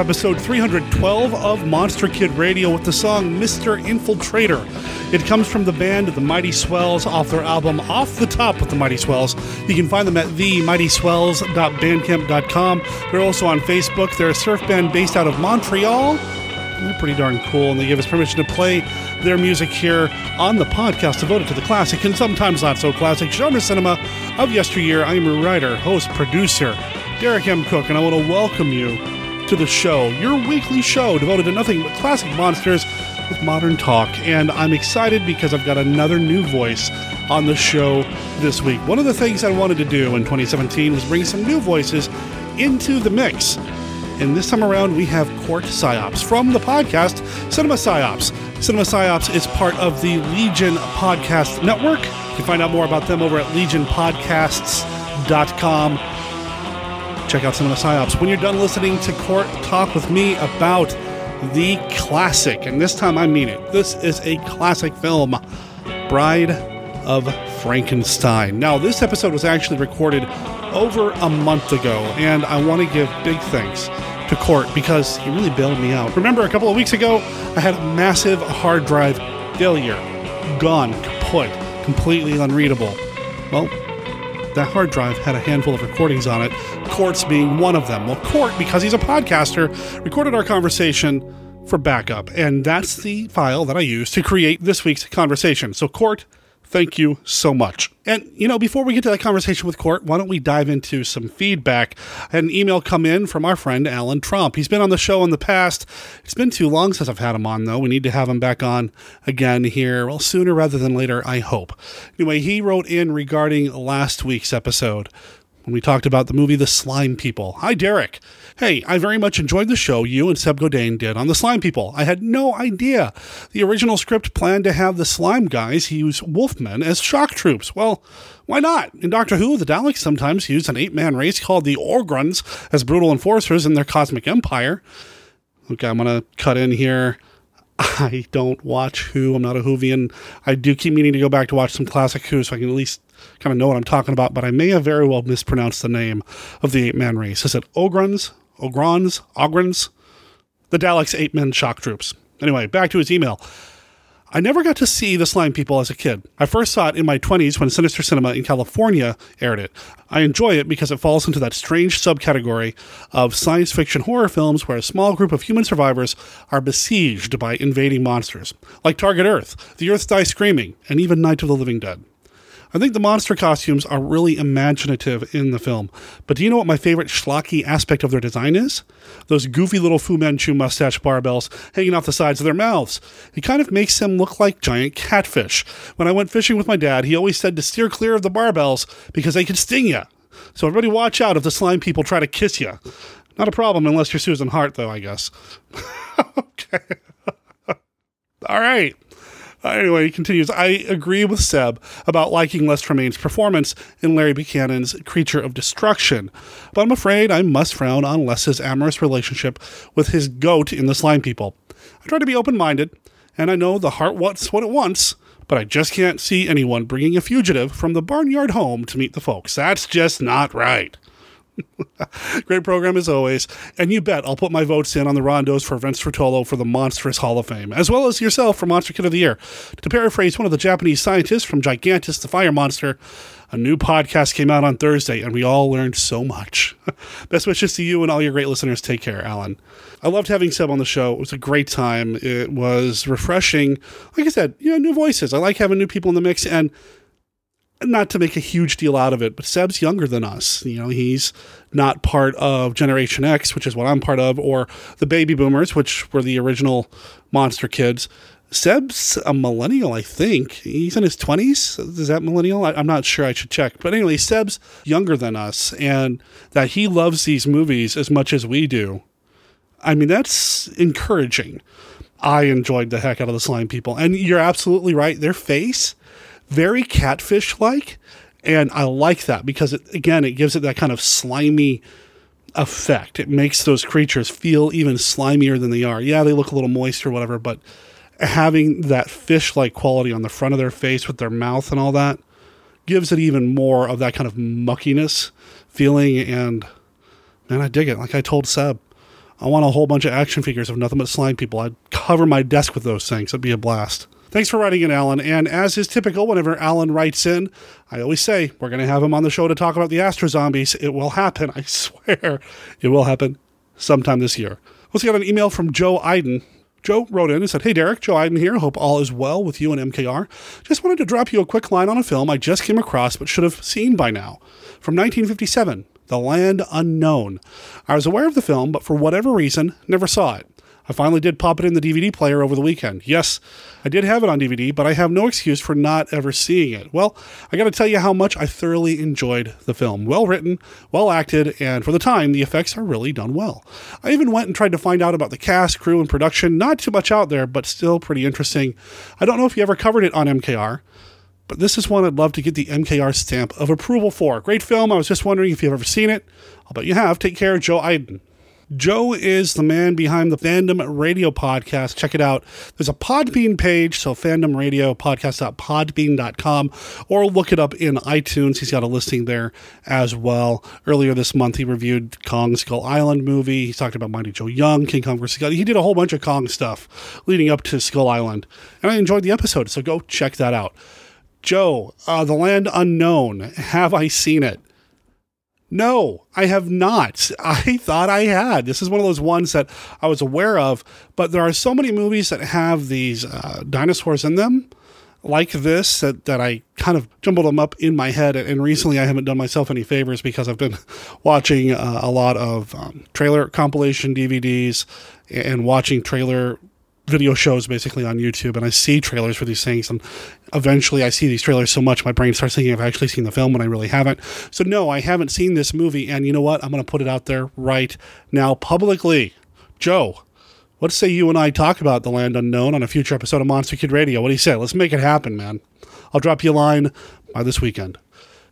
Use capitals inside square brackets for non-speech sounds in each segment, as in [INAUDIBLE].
episode 312 of Monster Kid Radio with the song Mr. Infiltrator. It comes from the band The Mighty Swells off their album Off the Top with the Mighty Swells. You can find them at themightyswells.bandcamp.com. They're also on Facebook. They're a surf band based out of Montreal. They're pretty darn cool, and they give us permission to play their music here on the podcast devoted to the classic and sometimes not so classic genre cinema of yesteryear. I am your writer, host, producer, Derek M. Cook, and I want to welcome you to the show, your weekly show devoted to nothing but classic monsters with modern talk. And I'm excited because I've got another new voice on the show this week. One of the things I wanted to do in 2017 was bring some new voices into the mix. And this time around, we have Court Psyops from the podcast Cinema Psyops. Cinema Psyops is part of the Legion Podcast Network. You can find out more about them over at legionpodcasts.com. Check out Cinema Psyops. When you're done listening to Court talk with me about the classic, and this time I mean it, this is a classic film, Bride of Frankenstein. Now, this episode was actually recorded over a month ago, and I want to give big thanks to Court because he really bailed me out. Remember, a couple of weeks ago, I had a massive hard drive failure, gone, kaput, completely unreadable. Well, that hard drive had a handful of recordings on it, Court's being one of them. Well, Court, because he's a podcaster, recorded our conversation for backup, and that's the file that I used to create this week's conversation. So, Court, Thank you so much. And, you know, before we get to that conversation with Court, why don't we dive into some feedback? An email come in from our friend Alan Trump. He's been on the show in the past. It's been too long since I've had him on, though. We need to have him back on again here, well, sooner rather than later, I hope. Anyway, he wrote in regarding last week's episode when we talked about the movie The Slime People. Hi, Derek. Hey, I very much enjoyed the show you and Seb Godin did on The Slime People. I had no idea the original script planned to have the slime guys use wolfmen as shock troops. Well, why not? In Doctor Who, the Daleks sometimes use an eight man race called the Ogrons as brutal enforcers in their cosmic empire. Okay, I'm going to cut in here. I don't watch Who. I'm not a Whovian. I do keep meaning to go back to watch some classic Who so I can at least kind of know what I'm talking about, but I may have very well mispronounced the name of the eight man race. Is it Ogrons? Ogrons? Ogrons? The Daleks' eight men shock troops. Anyway, back to his email. I never got to see the Slime People as a kid. I first saw it in my 20s when Sinister Cinema in California aired it. I enjoy it because it falls into that strange subcategory of science fiction horror films where a small group of human survivors are besieged by invading monsters, like Target Earth, The Earth Dies Screaming, and even Night of the Living Dead. I think the monster costumes are really imaginative in the film. But do you know what my favorite schlocky aspect of their design is? Those goofy little Fu Manchu mustache barbels hanging off the sides of their mouths. It kind of makes them look like giant catfish. When I went fishing with my dad, he always said to steer clear of the barbels because they can sting you. So everybody watch out if the slime people try to kiss you. Not a problem unless you're Susan Hart, though, I guess. [LAUGHS] okay. [LAUGHS] All right. Anyway, he continues I agree with Seb about liking Les Tremayne's performance in Larry Buchanan's Creature of Destruction, but I'm afraid I must frown on Les's amorous relationship with his goat in The Slime People. I try to be open minded, and I know the heart wants what it wants, but I just can't see anyone bringing a fugitive from the barnyard home to meet the folks. That's just not right. [LAUGHS] Great program as always. And you bet I'll put my votes in on the rondos for Vince Rotolo for the Monstrous Hall of Fame, as well as yourself for Monster Kid of the Year. To paraphrase one of the Japanese scientists from Gigantis the Fire Monster, a new podcast came out on Thursday, and we all learned so much. [LAUGHS] Best wishes to you and all your great listeners. Take care, Alan. I loved having Seb on the show. It was a great time. It was refreshing. Like I said, you know, new voices. I like having new people in the mix, and not to make a huge deal out of it, but Seb's younger than us. You know, he's not part of Generation X, which is what I'm part of, or the baby boomers, which were the original monster kids. Seb's a millennial, I think. He's in his 20s. Is that millennial? I, am not sure. I should check. But anyway, Seb's younger than us, and that he loves these movies as much as we do. I mean, that's encouraging. I enjoyed the heck out of the slime people. And you're absolutely right. Their face very catfish like. And I like that because, it, again, it gives it that kind of slimy effect. It makes those creatures feel even slimier than they are. Yeah, they look a little moist or whatever, but having that fish like quality on the front of their face with their mouth and all that gives it even more of that kind of muckiness feeling. And man, I dig it. Like I told Seb, I want a whole bunch of action figures of nothing but slime people. I'd cover my desk with those things. It'd be a blast. Thanks for writing in, Alan. And as is typical, whenever Alan writes in, I always say we're going to have him on the show to talk about the Astro Zombies. It will happen. [LAUGHS] I swear, it will happen sometime this year. Let's get an email from Joe Iden. Joe wrote in and said, Hey Derek, Joe Iden here. Hope all is well with you and MKR. Just wanted to drop you a quick line on a film I just came across but should have seen by now. From 1957, The Land Unknown. I was aware of the film, but for whatever reason, never saw it. I finally did pop it in the DVD player over the weekend. Yes, I did have it on DVD, but I have no excuse for not ever seeing it. Well, I got to tell you how much I thoroughly enjoyed the film. Well written, well acted, and for the time, the effects are really done well. I even went and tried to find out about the cast, crew, and production. Not too much out there, but still pretty interesting. I don't know if you ever covered it on MKR but this is one I'd love to get the MKR stamp of approval for. Great film. I was just wondering if you've ever seen it. I'll bet you have. Take care, Joe Iden. Joe is the man behind the Fandom Radio podcast. Check it out. There's a Podbean page, so Fandom Radio podcast.podbean.com, or look it up in iTunes. He's got a listing there as well. Earlier this month, he reviewed Kong Skull Island movie. He talked about Mighty Joe Young, King Kong vs. He did a whole bunch of Kong stuff leading up to Skull Island, and I enjoyed the episode, so go check that out. Joe, uh, The Land Unknown. Have I seen it? No, I have not. [LAUGHS] I thought I had. This is one of those ones that I was aware of, but there are so many movies that have these uh, dinosaurs in them, like this, that, that I kind of jumbled them up in my head. And recently I haven't done myself any favors because I've been [LAUGHS] watching uh, a lot of um, trailer compilation DVDs and watching trailer video shows basically on YouTube and I see trailers for these things and eventually I see these trailers so much my brain starts thinking I've actually seen the film when I really haven't. So no, I haven't seen this movie and you know what? I'm going to put it out there right now publicly. Joe, let's say you and I talk about The Land Unknown on a future episode of Monster Kid Radio. What do you say? Let's make it happen, man. I'll drop you a line by this weekend.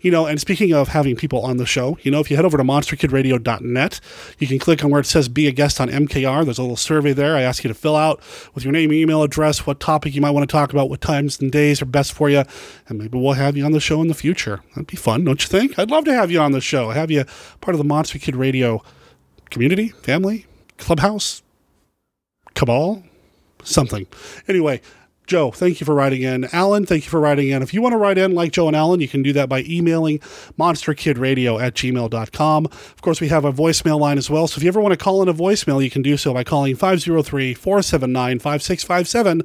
You know, and speaking of having people on the show, you know, if you head over to monsterkidradio.net, you can click on where it says be a guest on MKR. There's a little survey there. I ask you to fill out with your name, email address, what topic you might want to talk about, what times and days are best for you, and maybe we'll have you on the show in the future. That'd be fun, don't you think? I'd love to have you on the show. Have you part of the Monster Kid Radio community, family, clubhouse, cabal, something. Anyway, Joe, thank you for writing in. Alan, thank you for writing in. If you want to write in like Joe and Alan, you can do that by emailing monsterkidradio at gmail.com. Of course, we have a voicemail line as well. So if you ever want to call in a voicemail, you can do so by calling 503 479 5657.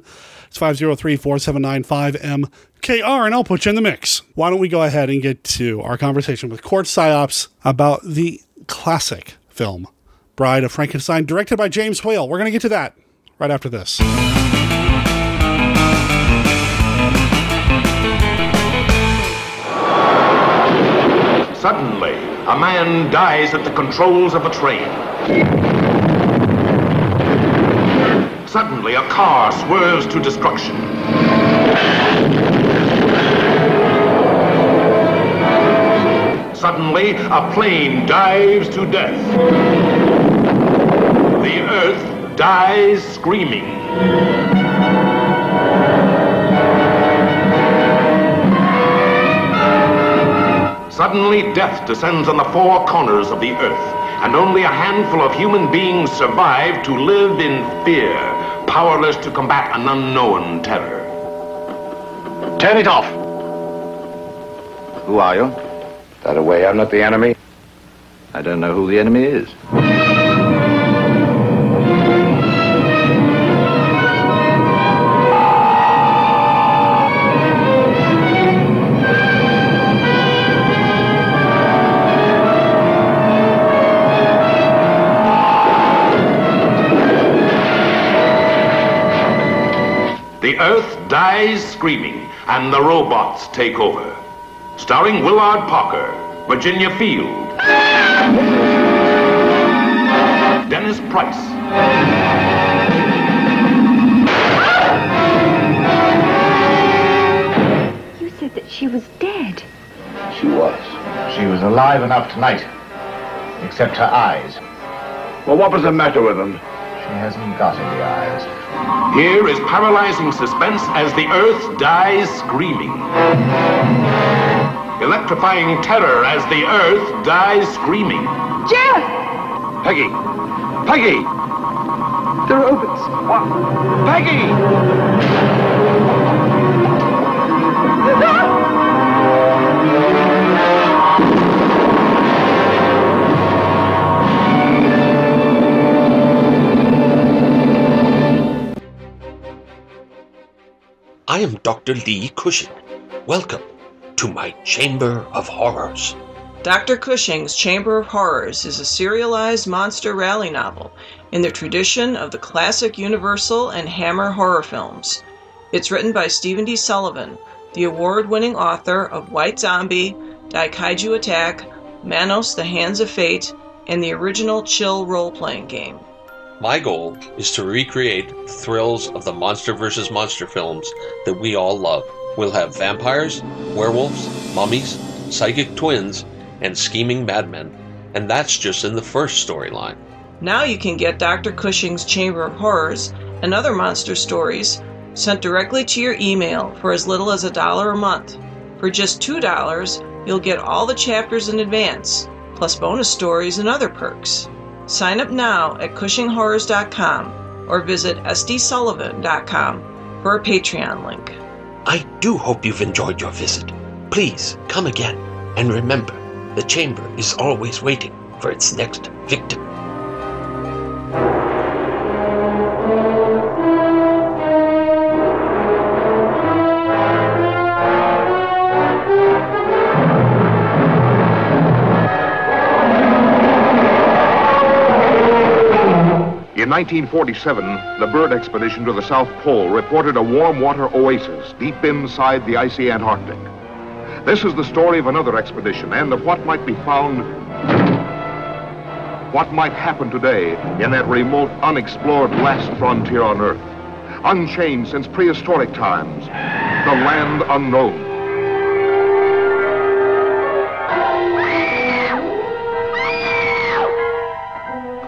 It's 503 479 5MKR, and I'll put you in the mix. Why don't we go ahead and get to our conversation with Court Psyops about the classic film, Bride of Frankenstein, directed by James Whale. We're going to get to that right after this. Suddenly, a man dies at the controls of a train. Suddenly, a car swerves to destruction. Suddenly, a plane dives to death. The earth dies screaming. Suddenly, death descends on the four corners of the earth, and only a handful of human beings survive to live in fear, powerless to combat an unknown terror. Turn it off. Who are you? That away, I'm not the enemy. I don't know who the enemy is. The earth dies screaming, and the robots take over. Starring Willard Parker, Virginia Field, Dennis Price, You said that she was dead. She was. She was alive enough tonight, except her eyes. Well, what was the matter with them? She hasn't got any eyes. Here is paralyzing suspense as the earth dies screaming. Electrifying terror as the earth dies screaming. Jeff! Peggy, Peggy! The robots. What? Peggy! Ah! I am Dr. Lee Cushing. Welcome to my Chamber of Horrors. Dr. Cushing's Chamber of Horrors is a serialized monster rally novel in the tradition of the classic Universal and Hammer horror films. It's written by Stephen D. Sullivan, the award winning author of White Zombie, Daikaiju Attack, Manos the Hands of Fate, and the original Chill role playing game. My goal is to recreate the thrills of the Monster versus Monster films that we all love. We'll have vampires, werewolves, mummies, psychic twins, and scheming madmen. And that's just in the first storyline. Now you can get Dr. Cushing's Chamber of Horrors and other monster stories sent directly to your email for as little as a dollar a month. For just $2, you'll get all the chapters in advance, plus bonus stories and other perks. Sign up now at CushingHorrors.com or visit sdsullivan.com for a Patreon link. I do hope you've enjoyed your visit. Please come again. And remember, the chamber is always waiting for its next victim. 1947, the Byrd expedition to the South Pole reported a warm water oasis deep inside the icy Antarctic. This is the story of another expedition and of what might be found, what might happen today in that remote, unexplored last frontier on Earth. Unchanged since prehistoric times, the land unknown.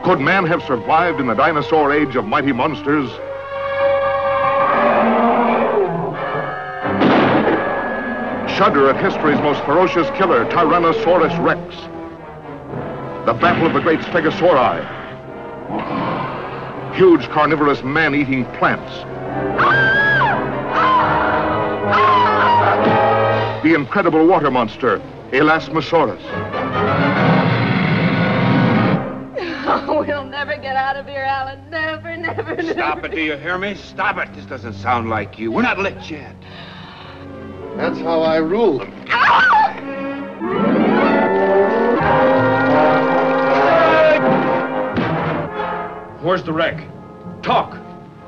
Could man have survived in the dinosaur age of mighty monsters? Shudder at history's most ferocious killer, Tyrannosaurus Rex. The battle of the great Stegosauri. Huge carnivorous man-eating plants. The incredible water monster, Elasmosaurus. [LAUGHS] we'll never get out of here, Alan. Never, never, never. Stop it, do you hear me? Stop it. This doesn't sound like you. We're not lit yet. That's how I rule them. Where's the wreck? Talk.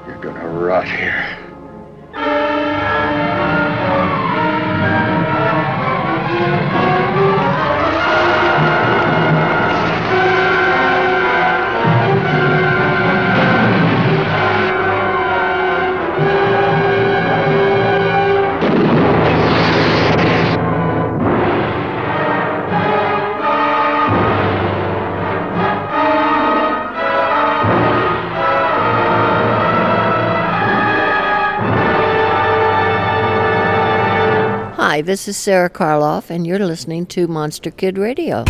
You're gonna rot here. Hi, this is Sarah Karloff, and you're listening to Monster Kid Radio.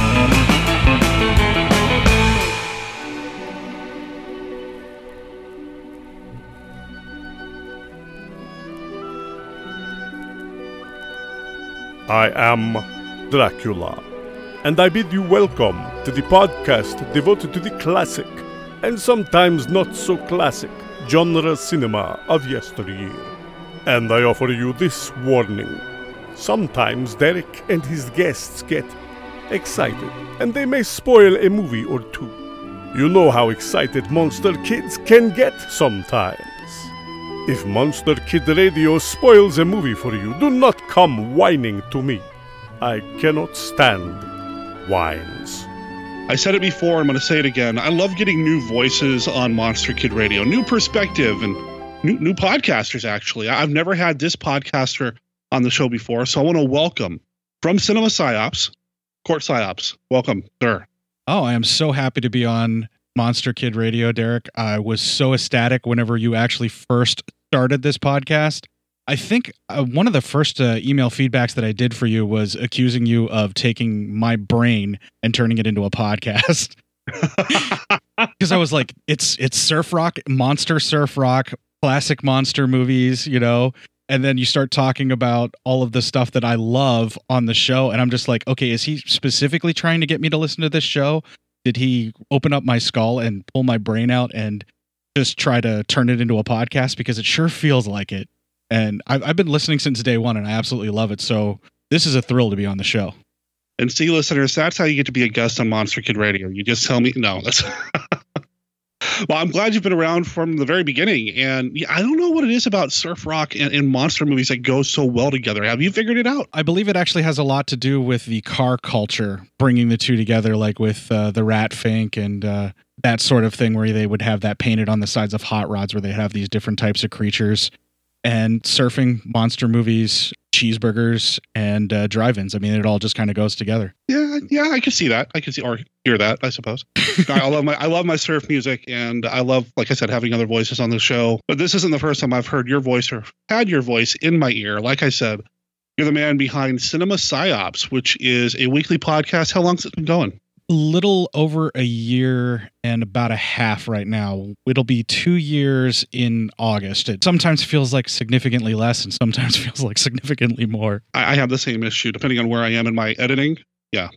I am Dracula, and I bid you welcome to the podcast devoted to the classic and sometimes not so classic genre cinema of yesteryear. And I offer you this warning. Sometimes Derek and his guests get excited, and they may spoil a movie or two. You know how excited monster kids can get sometimes. If Monster Kid Radio spoils a movie for you, do not come whining to me. I cannot stand whines. I said it before, I'm going to say it again. I love getting new voices on Monster Kid Radio, new perspective, and new, new podcasters, actually. I've never had this podcaster on the show before, so I want to welcome from Cinema Psyops, Court Psyops. Welcome, sir. Oh, I am so happy to be on Monster Kid Radio, Derek. I was so ecstatic whenever you actually first started this podcast. I think uh, one of the first uh, email feedbacks that I did for you was accusing you of taking my brain and turning it into a podcast. [LAUGHS] because I was like, it's it's surf rock, monster surf rock, classic monster movies, you know. And then you start talking about all of the stuff that I love on the show, and I'm just like, okay, is he specifically trying to get me to listen to this show? Did he open up my skull and pull my brain out and just try to turn it into a podcast? Because it sure feels like it. And I've, I've been listening since day one, and I absolutely love it. So this is a thrill to be on the show. And see, listeners, that's how you get to be a guest on Monster Kid Radio. You just tell me, no, that's. [LAUGHS] well, I'm glad you've been around from the very beginning. And I don't know what it is about surf rock and, and monster movies that go so well together. Have you figured it out? I believe it actually has a lot to do with the car culture, bringing the two together, like with uh, the Rat Fink and uh, that sort of thing, where they would have that painted on the sides of hot rods, where they have these different types of creatures. And surfing, monster movies, cheeseburgers, and uh, drive-ins. I mean, it all just kind of goes together. Yeah, yeah, I can see that. I can see or hear that. I suppose. [LAUGHS] I love my I love my surf music, and I love, like I said, having other voices on the show. But this isn't the first time I've heard your voice or had your voice in my ear. Like I said, you're the man behind Cinema Psyops, which is a weekly podcast. How long's it been going? Little over a year and about a half right now. It'll be two years in August. It sometimes feels like significantly less and sometimes [LAUGHS] feels like significantly more. I, I have the same issue depending on where I am in my editing. Yeah.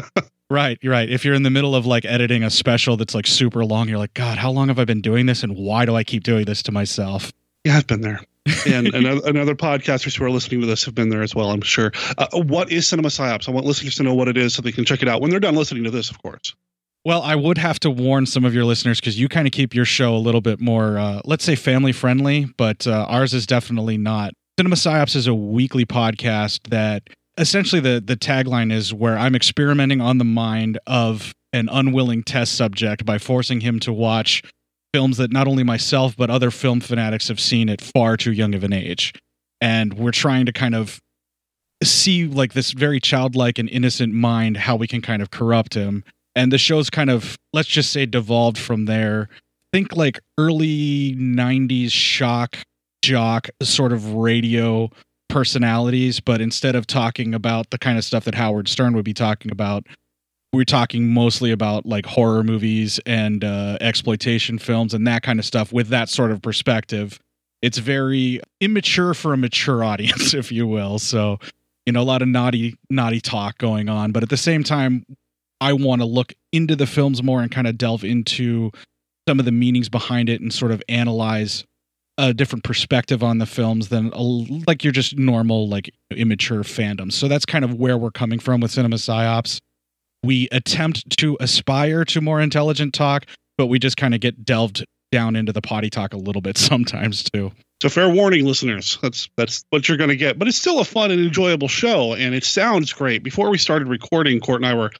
[LAUGHS] right, right. If you're in the middle of like editing a special that's like super long, you're like, God, how long have I been doing this and why do I keep doing this to myself? Yeah, I've been there and [LAUGHS] another, another podcasters who are listening to this have been there as well, I'm sure. Uh, what is Cinema Psyops? I want listeners to know what it is so they can check it out when they're done listening to this, of course. Well, I would have to warn some of your listeners because you kind of keep your show a little bit more, uh, let's say, family friendly, but uh, ours is definitely not. Cinema Psyops is a weekly podcast that essentially the the tagline is where I'm experimenting on the mind of an unwilling test subject by forcing him to watch films that not only myself but other film fanatics have seen at far too young of an age. And we're trying to kind of see like this very childlike and innocent mind how we can kind of corrupt him. And the show's kind of let's just say devolved from there. Think like early 90s shock jock sort of radio personalities but instead of talking about the kind of stuff that howard stern would be talking about we're talking mostly about like horror movies and uh, exploitation films and that kind of stuff with that sort of perspective. It's very immature for a mature [LAUGHS] audience, if you will. So, you know, a lot of naughty, naughty talk going on. But at the same time, I want to look into the films more and kind of delve into some of the meanings behind it and sort of analyze a different perspective on the films than a, like you're just normal, like immature fandoms. So that's kind of where we're coming from with Cinema Psyops we attempt to aspire to more intelligent talk, but we just kind of get delved down into the potty talk a little bit [LAUGHS] sometimes too. So fair warning, listeners. That's that's what you're going to get. But it's still a fun and enjoyable show, and it sounds great. Before we started recording, Court and I were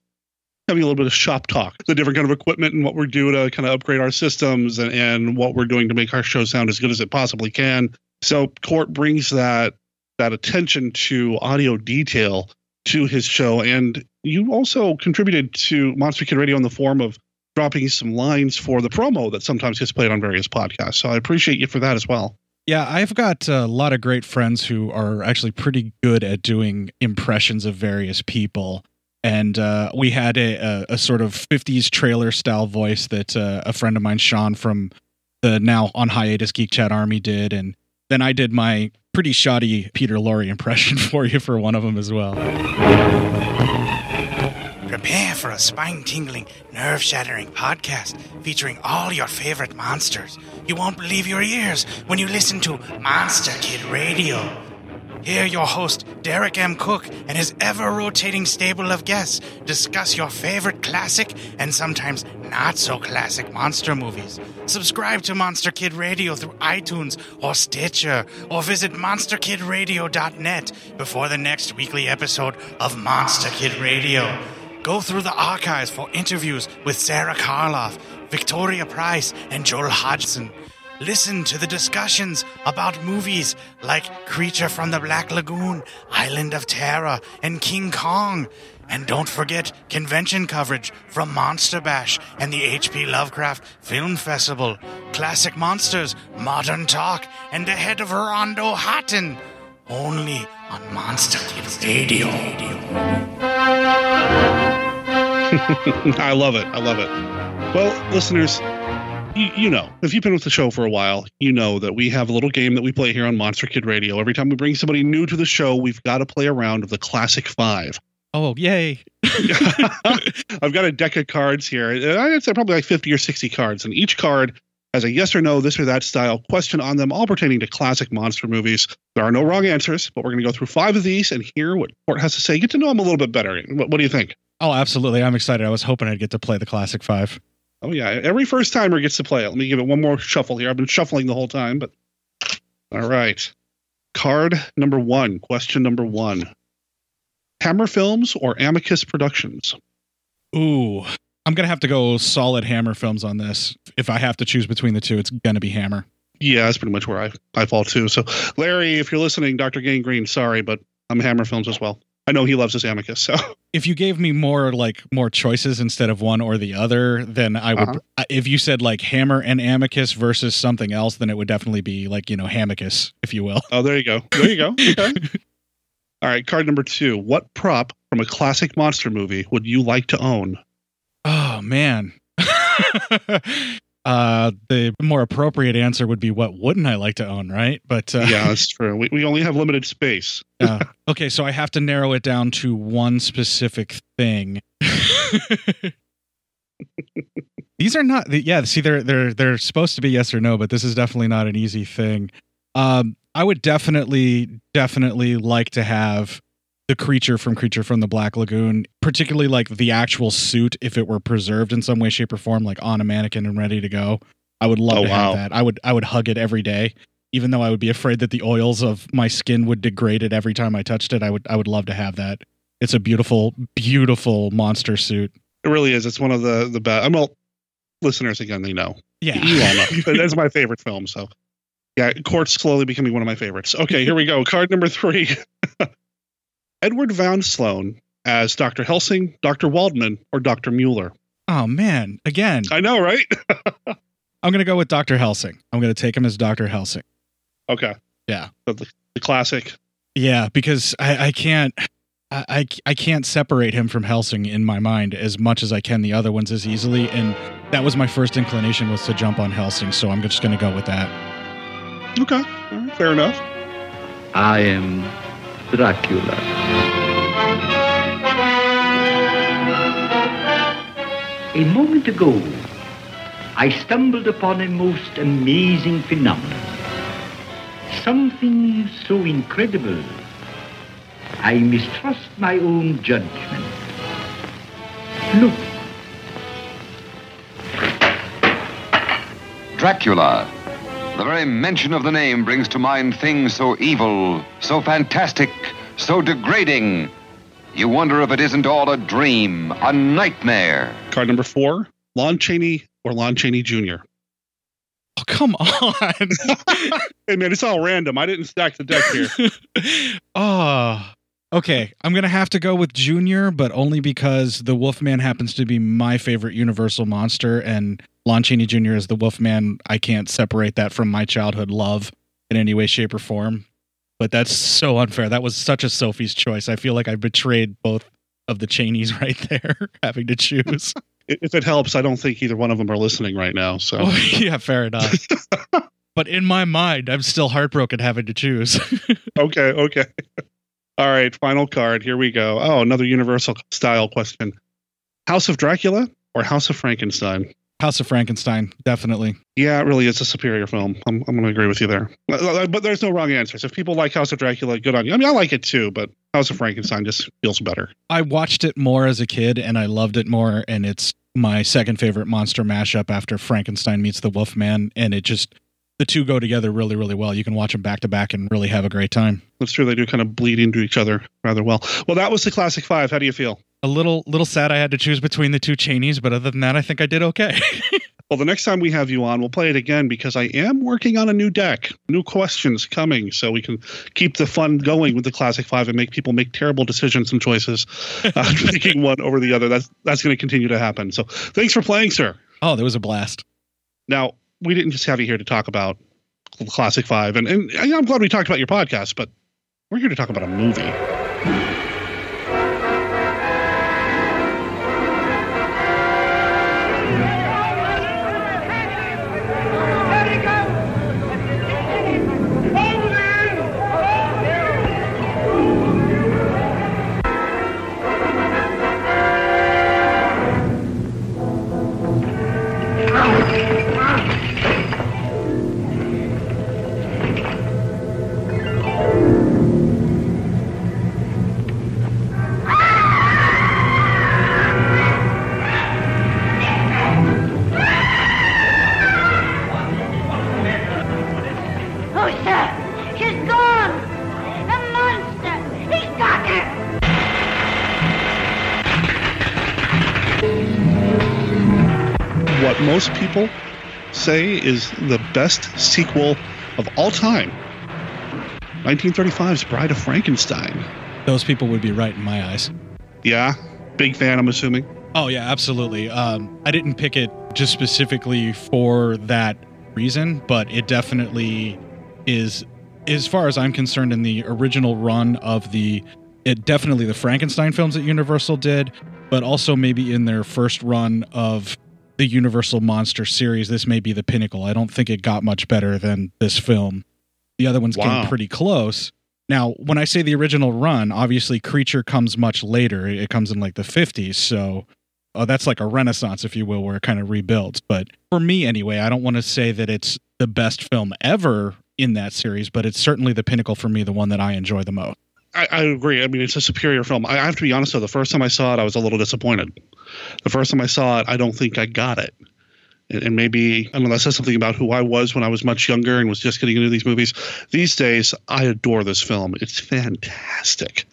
having a little bit of shop talk, the different kind of equipment and what we're doing to kind of upgrade our systems and, and what we're doing to make our show sound as good as it possibly can. So Court brings that that attention to audio detail to his show. And you also contributed to Monster Kid Radio in the form of dropping some lines for the promo that sometimes gets played on various podcasts. So I appreciate you for that as well. Yeah, I've got a lot of great friends who are actually pretty good at doing impressions of various people. And uh, we had a, a, a, sort of 50s trailer style voice that uh, a friend of mine, Sean, from the now on hiatus Geek Chat Army, did. And then I did my pretty shoddy Peter Lorre impression [LAUGHS] for you for one of them as well. Prepare for a spine tingling, nerve shattering podcast featuring all your favorite monsters. You won't believe your ears when you listen to Monster Kid Radio. Hear your host, Derek M. Cook, and his ever rotating stable of guests discuss your favorite classic and sometimes not so classic monster movies. Subscribe to Monster Kid Radio through iTunes or Stitcher, or visit monsterkidradio.net before the next weekly episode of Monster Kid Radio. Go through the archives for interviews with Sarah Karloff, Victoria Price, and Joel Hodgson. Listen to the discussions about movies like Creature from the Black Lagoon, Island of Terror, and King Kong. And don't forget convention coverage from Monster Bash and the H.P. Lovecraft Film Festival, Classic Monsters, Modern Talk, and the head of Rondo Hatton. Only on Monster Kids Radio. [LAUGHS] I love it. I love it. Well, listeners, you, you know, if you've been with the show for a while, you know that we have a little game that we play here on Monster Kid Radio. Every time we bring somebody new to the show, we've got to play a round of the Classic Five. Oh, yay. [LAUGHS] [LAUGHS] I've got a deck of cards here. I'd say probably like 50 or 60 cards, and each card has a yes or no, this or that style question on them, all pertaining to classic monster movies. There are no wrong answers, but we're going to go through five of these and hear what Court has to say. Get to know him a little bit better. What, what do you think? Oh, absolutely. I'm excited. I was hoping I'd get to play the Classic Five. Oh, yeah. Every first timer gets to play it. Let me give it one more shuffle here. I've been shuffling the whole time, but all right. Card number one, question number one Hammer Films or Amicus Productions? Ooh, I'm gonna have to go solid Hammer films on this. If I have to choose between the two, it's gonna be Hammer. Yeah, that's pretty much where I, I fall too. So, Larry, if you're listening, Dr. Gangrene, sorry, but I'm Hammer Films as well. I know he loves his Amicus. So, [LAUGHS] If you gave me more like more choices instead of one or the other, then I would. Uh-huh. If you said like Hammer and Amicus versus something else, then it would definitely be like you know Hamicus, if you will. oh, there you go. There you go. [LAUGHS] Okay. All right, card number two. What prop from a classic monster movie would you like to own? Oh man. [LAUGHS] uh the more appropriate answer would be what wouldn't I like to own, right? But uh, yeah, that's true. We, we only have limited space. [LAUGHS] uh, okay, so I have to narrow it down to one specific thing. [LAUGHS] These are not the yeah, see they're they're they're supposed to be yes or no, but this is definitely not an easy thing. Um I would definitely definitely like to have the creature from Creature from the Black Lagoon, particularly like the actual suit if it were preserved in some way shape or form like on a mannequin and ready to go. I would love Oh, to wow. have that. I would I would hug it every day. Even though I would be afraid that the oils of my skin would degrade it every time I touched it, I would I would love to have that. It's a beautiful beautiful monster suit. It really is. It's one of the the best. I'm all listeners again. They know. Yeah. you all know. [LAUGHS] That's my favorite film. So, yeah, Court's slowly becoming one of my favorites. Okay, here we go. Card number three. [LAUGHS] Edward Van Sloan as Dr. Helsing, Dr. Waldman, or Dr. Mueller. Oh man, again. I know, right? [LAUGHS] I'm gonna go with Dr. Helsing. I'm gonna take him as Dr. Helsing. Okay. Yeah. So the, the classic. Yeah, because I, I can't I, I I can't separate him from Helsing in my mind as much as I can the other ones as easily. And that was my first inclination was to jump on Helsing, so I'm just gonna go with that. Okay. All right, fair enough. I am Dracula. A moment ago, I stumbled upon a most amazing phenomenon. Something so incredible, I mistrust my own judgment. Look, Dracula. The very mention of the name brings to mind things so evil, so fantastic, so degrading. You wonder if it isn't all a dream, a nightmare. Card number four. Lon Chaney or Lon Chaney Jr. Oh, come on. [LAUGHS] hey man, it's all random. I didn't stack the deck here. Oh, [LAUGHS] okay. I'm gonna have to go with Junior, but only because the Wolfman happens to be my favorite Universal monster, and Lon Chaney Jr. is the Wolfman. I can't separate that from my childhood love in any way, shape, or form. But that's so unfair. That was such a Sophie's choice. I feel like I betrayed both of the Chaneys [LAUGHS] right there, [LAUGHS] having to choose. [LAUGHS] if it helps, I don't think either one of them are listening right now. So Oh, yeah, fair enough. but in my mind, I'm still heartbroken having to choose. okay, okay. All right, final card. Here we go. Oh, another universal style question. House of Dracula or House of Frankenstein? House of Frankenstein, definitely. Yeah, it really is a superior film. I'm, I'm going to agree with you there. But uh, but there's no wrong answers. If people like House of Dracula, good on you. I mean, I like it too, but House of Frankenstein just feels better. I watched it more as a kid and I loved it more, and it's my second favorite monster mashup after Frankenstein meets the Wolfman, and it just the two go together really, really well. You can watch them back to back and really have a great time. That's true. They do kind of bleed into each other rather well. Well, that was the classic five. How do you feel? A little, little sad I had to choose between the two Chaneys, but other than that, I think I did okay. [LAUGHS] Well, the next time we have you on, we'll play it again because I am working on a new deck, new questions coming, so we can keep the fun going with the Classic Five and make people make terrible decisions and choices, uh, [LAUGHS] picking one over the other. That's that's going to continue to happen. So, thanks for playing, sir. Oh, there was a blast. Now, we didn't just have you here to talk about the Classic Five, and and I'm glad we talked about your podcast, but we're here to talk about a movie. People say is the best sequel of all time 1935's Bride of Frankenstein. Those people would be right in my eyes. Yeah, big fan, I'm assuming. Oh yeah, absolutely. Um, I didn't pick it just specifically for that reason, but it definitely is, as far as I'm concerned, in the original run of the, it definitely the Frankenstein films that Universal did, but also maybe in their first run of the Universal Monster series, this may be the pinnacle. I don't think it got much better than this film. The other ones Wow. came pretty close. Now, when I say the original run, obviously Creature comes much later. It comes in like the 50s, so uh, that's like a renaissance, if you will, where it kind of rebuilds. But for me, anyway, I don't want to say that it's the best film ever in that series, but it's certainly the pinnacle for me, the one that I enjoy the most. I, I agree. I mean, it's a superior film. I, I have to be honest though. The first time I saw it, I was a little disappointed. The first time I saw it, I don't think I got it. And, and maybe I don't know. That says something about who I was when I was much younger and was just getting into these movies. These days, I adore this film. It's fantastic,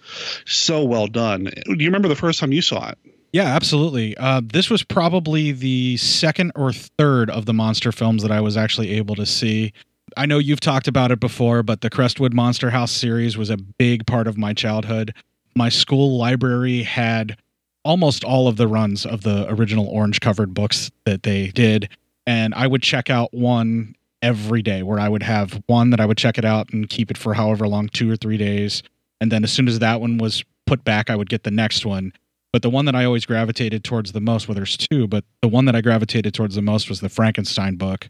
so well done. Do you remember the first time you saw it? Yeah, absolutely. Uh, this was probably the second or third of the monster films that I was actually able to see. I know you've talked about it before, but the Crestwood Monster House series was a big part of my childhood. My school library had almost all of the runs of the original orange covered books that they did. And I would check out one every day where I would have one that I would check it out and keep it for however long, two or three days. And then as soon as that one was put back, I would get the next one. But the one that I always gravitated towards the most, well, there's two, but the one that I gravitated towards the most was the Frankenstein book.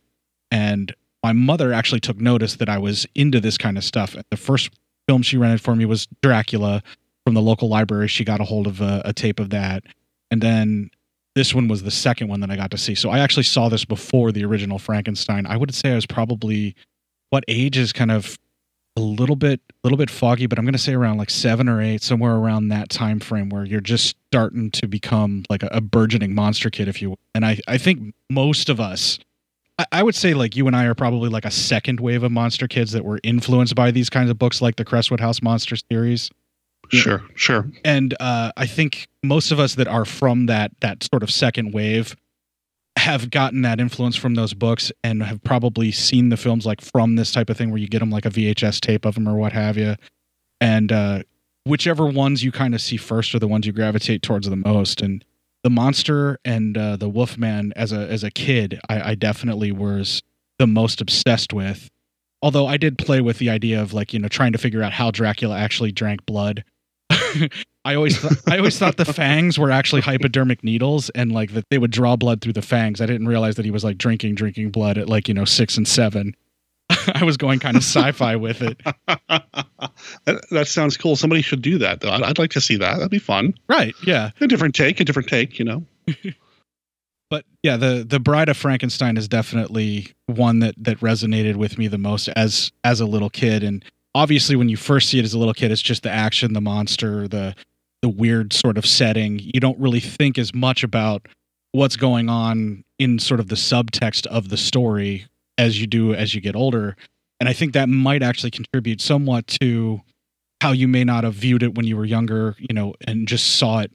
And my mother actually took notice that I was into this kind of stuff. The first film she rented for me was Dracula from the local library. She got a hold of a, a tape of that. And then this one was the second one that I got to see. So I actually saw this before the original Frankenstein. I would say I was probably what age is kind of a little bit a little bit foggy, but I'm gonna say around like seven or eight, somewhere around that time frame where you're just starting to become like a, a burgeoning monster kid, if you will. And I, I think most of us I, I would say like you and I are probably like a second wave of monster kids that were influenced by these kinds of books like the Crestwood House Monster series. Sure, sure. And uh, I think most of us that are from that that sort of second wave have gotten that influence from those books and have probably seen the films like from this type of thing where you get them like a VHS tape of them or what have you. And uh, whichever ones you kind of see first are the ones you gravitate towards the most. And the monster and uh, the Wolfman as a as a kid, I, I definitely was the most obsessed with. Although I did play with the idea of like you know trying to figure out how Dracula actually drank blood. [LAUGHS] I always th- I always thought the fangs were actually hypodermic needles and like that they would draw blood through the fangs. I didn't realize that he was like drinking drinking blood at like you know six and seven. [LAUGHS] I was going kind of sci-fi with it. [LAUGHS] That, that sounds cool. Somebody should do that though. I'd, I'd like to see that. That'd be fun. Right? Yeah. A different take. A different take. You know. [LAUGHS] but yeah, the the Bride of Frankenstein is definitely one that that resonated with me the most as as a little kid. And obviously, when you first see it as a little kid, it's just the action, the monster, the the weird sort of setting. You don't really think as much about what's going on in sort of the subtext of the story as you do as you get older. And I think that might actually contribute somewhat to how you may not have viewed it when you were younger, you know, and just saw it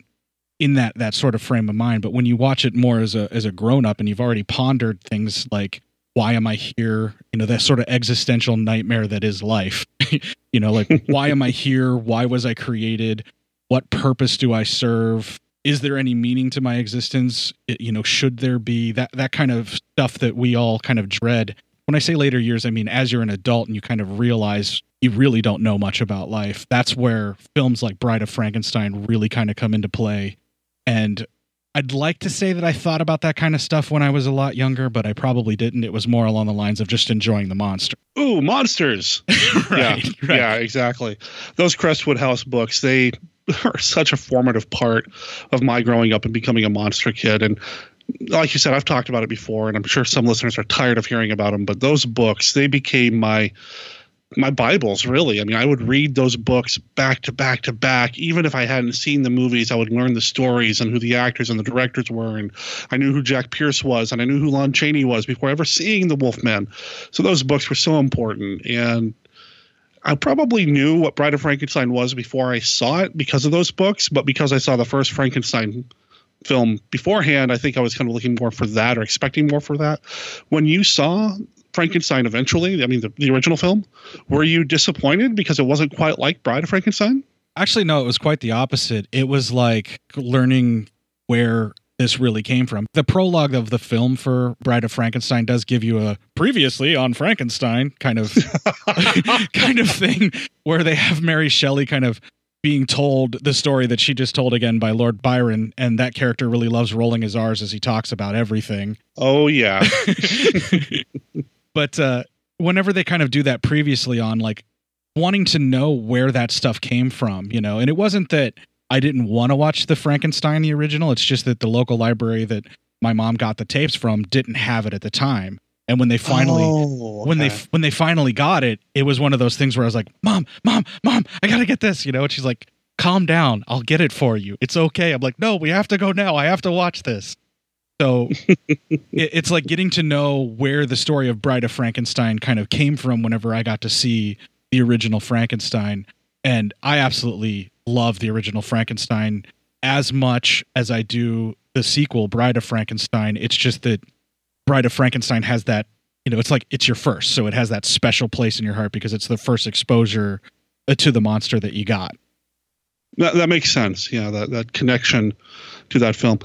in that that sort of frame of mind. But when you watch it more as a as a grown up and you've already pondered things like why am I here? You know, that sort of existential nightmare that is life. [LAUGHS] you know, like why am I [LAUGHS] here? Why was I created? What purpose do I serve? Is there any meaning to my existence? It- you know, should there be that that kind of stuff that we all kind of dread? When I say later years, I mean as you're an adult and you kind of realize you really don't know much about life. That's where films like Bride of Frankenstein really kind of come into play. And I'd like to say that I thought about that kind of stuff when I was a lot younger, but I probably didn't. It was more along the lines of just enjoying the monster. Ooh, monsters. [LAUGHS] right, yeah, yeah, exactly. Those Crestwood House books, they [LAUGHS] are such a formative part of my growing up and becoming a monster kid. And like you said, I've talked about it before, and I'm sure some listeners are tired of hearing about them. But those books, they became my my Bibles, really. I mean, I would read those books back to back to back. Even if I hadn't seen the movies, I would learn the stories and who the actors and the directors were. And I knew who Jack Pierce was and I knew who Lon Chaney was before ever seeing The Wolfman. So those books were so important. And I probably knew what Bride of Frankenstein was before I saw it because of those books, but because I saw the first Frankenstein film beforehand, I think I was kind of looking more for that or expecting more for that. When you saw Frankenstein eventually, I mean, the, the original film, were you disappointed because it wasn't quite like Bride of Frankenstein? Actually, no, it was quite the opposite. It was like learning where this really came from. The prologue of the film for Bride of Frankenstein does give you a previously on Frankenstein kind of [LAUGHS] kind of thing where they have Mary Shelley kind of being told the story that she just told again by Lord Byron, and that character really loves rolling his R's as he talks about everything. Oh yeah. [LAUGHS] [LAUGHS] but uh, whenever they kind of do that previously on, like wanting to know where that stuff came from, you know, and it wasn't that I didn't want to watch the Frankenstein the original. It's just that the local library that my mom got the tapes from didn't have it at the time. And when they finally Oh, when they when they finally got it, it was one of those things where I was like, "Mom, mom, mom, I got to get this," you know, and she's like, "Calm down. I'll get it for you. It's okay." I'm like, "No, we have to go now. I have to watch this." So [LAUGHS] it, it's like getting to know where the story of Bride of Frankenstein kind of came from whenever I got to see the original Frankenstein. And I absolutely love the original Frankenstein as much as I do the sequel, Bride of Frankenstein. It's just that Bride of Frankenstein has that, you know, it's like it's your first. So it has that special place in your heart because it's the first exposure uh, to the monster that you got. That, that makes sense. Yeah, that, that connection to that film.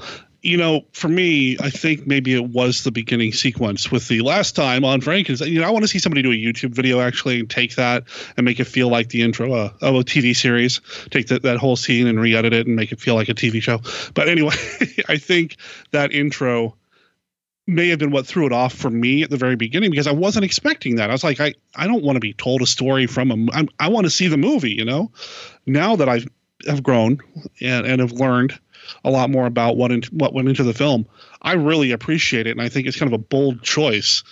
You know, for me, I think maybe it was the beginning sequence with the last time on Frankenstein. You know, I want to see somebody do a YouTube video actually and take that and make it feel like the intro uh, of a TV series. Take that that whole scene and re-edit it and make it feel like a TV show. But anyway, [LAUGHS] I think that intro may have been what threw it off for me at the very beginning because I wasn't expecting that. I was like, I, I don't want to be told a story from a. I'm, I want to see the movie. You know, now that I have grown and, and have learned a lot more about what in, what went into the film, I really appreciate it, and I think it's kind of a bold choice.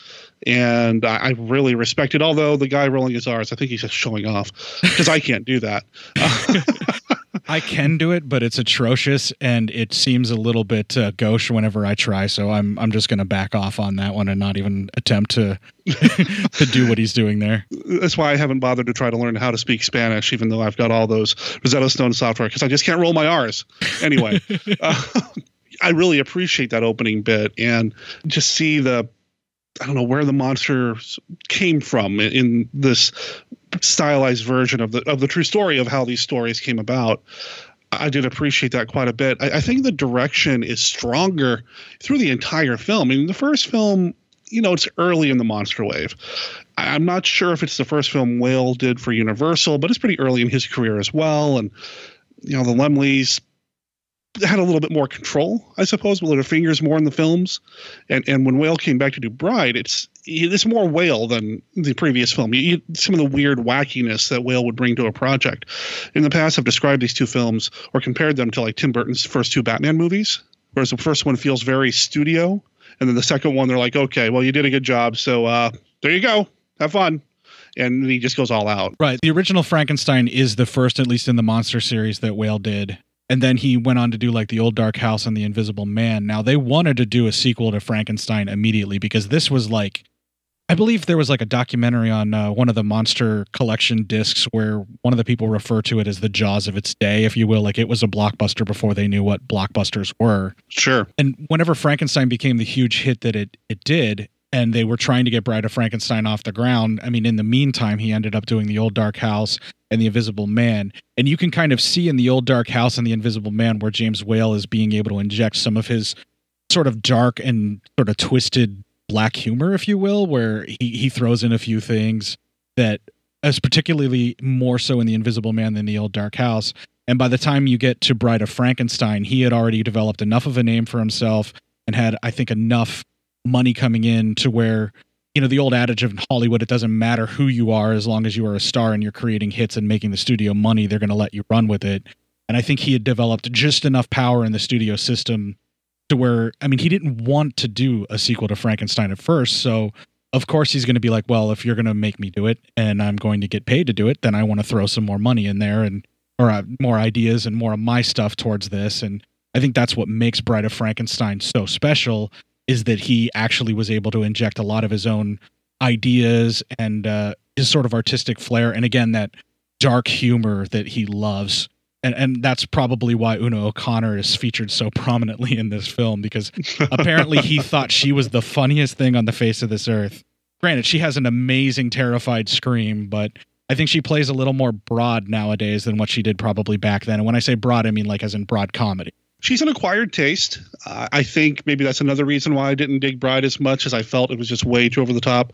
And I, I really respect it. Although the guy rolling his R's, I think he's just showing off because I can't do that. [LAUGHS] [LAUGHS] I can do it, but it's atrocious and it seems a little bit uh, gauche whenever I try. So I'm I'm just going to back off on that one and not even attempt to [LAUGHS] to do what he's doing there. That's why I haven't bothered to try to learn how to speak Spanish, even though I've got all those Rosetta Stone software, because I just can't roll my R's. Anyway, [LAUGHS] uh, I really appreciate that opening bit and just see the, I don't know where the monster came from in, in this stylized version of the of the true story of how these stories came about. I did appreciate that quite a bit. I, I think the direction is stronger through the entire film. I mean, the first film you know, it's early in the monster wave. I'm not sure if it's the first film Whale did for Universal, but it's pretty early in his career as well. And, you know, the Laemmles had a little bit more control, I suppose, with their fingers more in the films. And and when Whale came back to do Bride, it's it's more Whale than the previous film. You, you, some of the weird wackiness that Whale would bring to a project. In the past, I've described these two films or compared them to like Tim Burton's first two Batman movies, whereas the first one feels very studio, and then the second one they're like, okay, well you did a good job, so uh, there you go, have fun, and he just goes all out. Right. The original Frankenstein is the first, at least in the monster series, that Whale did. And then he went on to do like the Old Dark House and the Invisible Man. Now they wanted to do a sequel to Frankenstein immediately because this was like, I believe there was like a documentary on uh, one of the monster collection discs where one of the people refer to it as the Jaws of its day, if you will. Like it was a blockbuster before they knew what blockbusters were. Sure. And whenever Frankenstein became the huge hit that it it did, and they were trying to get Bride of Frankenstein off the ground. I mean, in the meantime, he ended up doing the Old Dark House and the Invisible Man, and you can kind of see in the Old Dark House and the Invisible Man where James Whale is being able to inject some of his sort of dark and sort of twisted black humor, if you will, where he he throws in a few things that as particularly more so in the Invisible Man than the Old Dark House. And by the time you get to Bride of Frankenstein, he had already developed enough of a name for himself and had, I think, enough money coming in to where, you know, the old adage of Hollywood, it doesn't matter who you are as long as you are a star and you're creating hits and making the studio money, they're going to let you run with it. And I think he had developed just enough power in the studio system to where, I mean, he didn't want to do a sequel to Frankenstein at first. So, of course, he's going to be like, well, if you're going to make me do it and I'm going to get paid to do it, then I want to throw some more money in there and, or uh, more ideas and more of my stuff towards this. And I think that's what makes Bride of Frankenstein so special is that he actually was able to inject a lot of his own ideas and uh, his sort of artistic flair. And again, that dark humor that he loves. And and that's probably why Una O'Connor is featured so prominently in this film because apparently he [LAUGHS] thought she was the funniest thing on the face of this earth. Granted, she has an amazing terrified scream, but I think she plays a little more broad nowadays than what she did probably back then. And when I say broad, I mean like as in broad comedy. She's an acquired taste. Uh, I think maybe that's another reason why I didn't dig Bride as much as I felt it was just way too over the top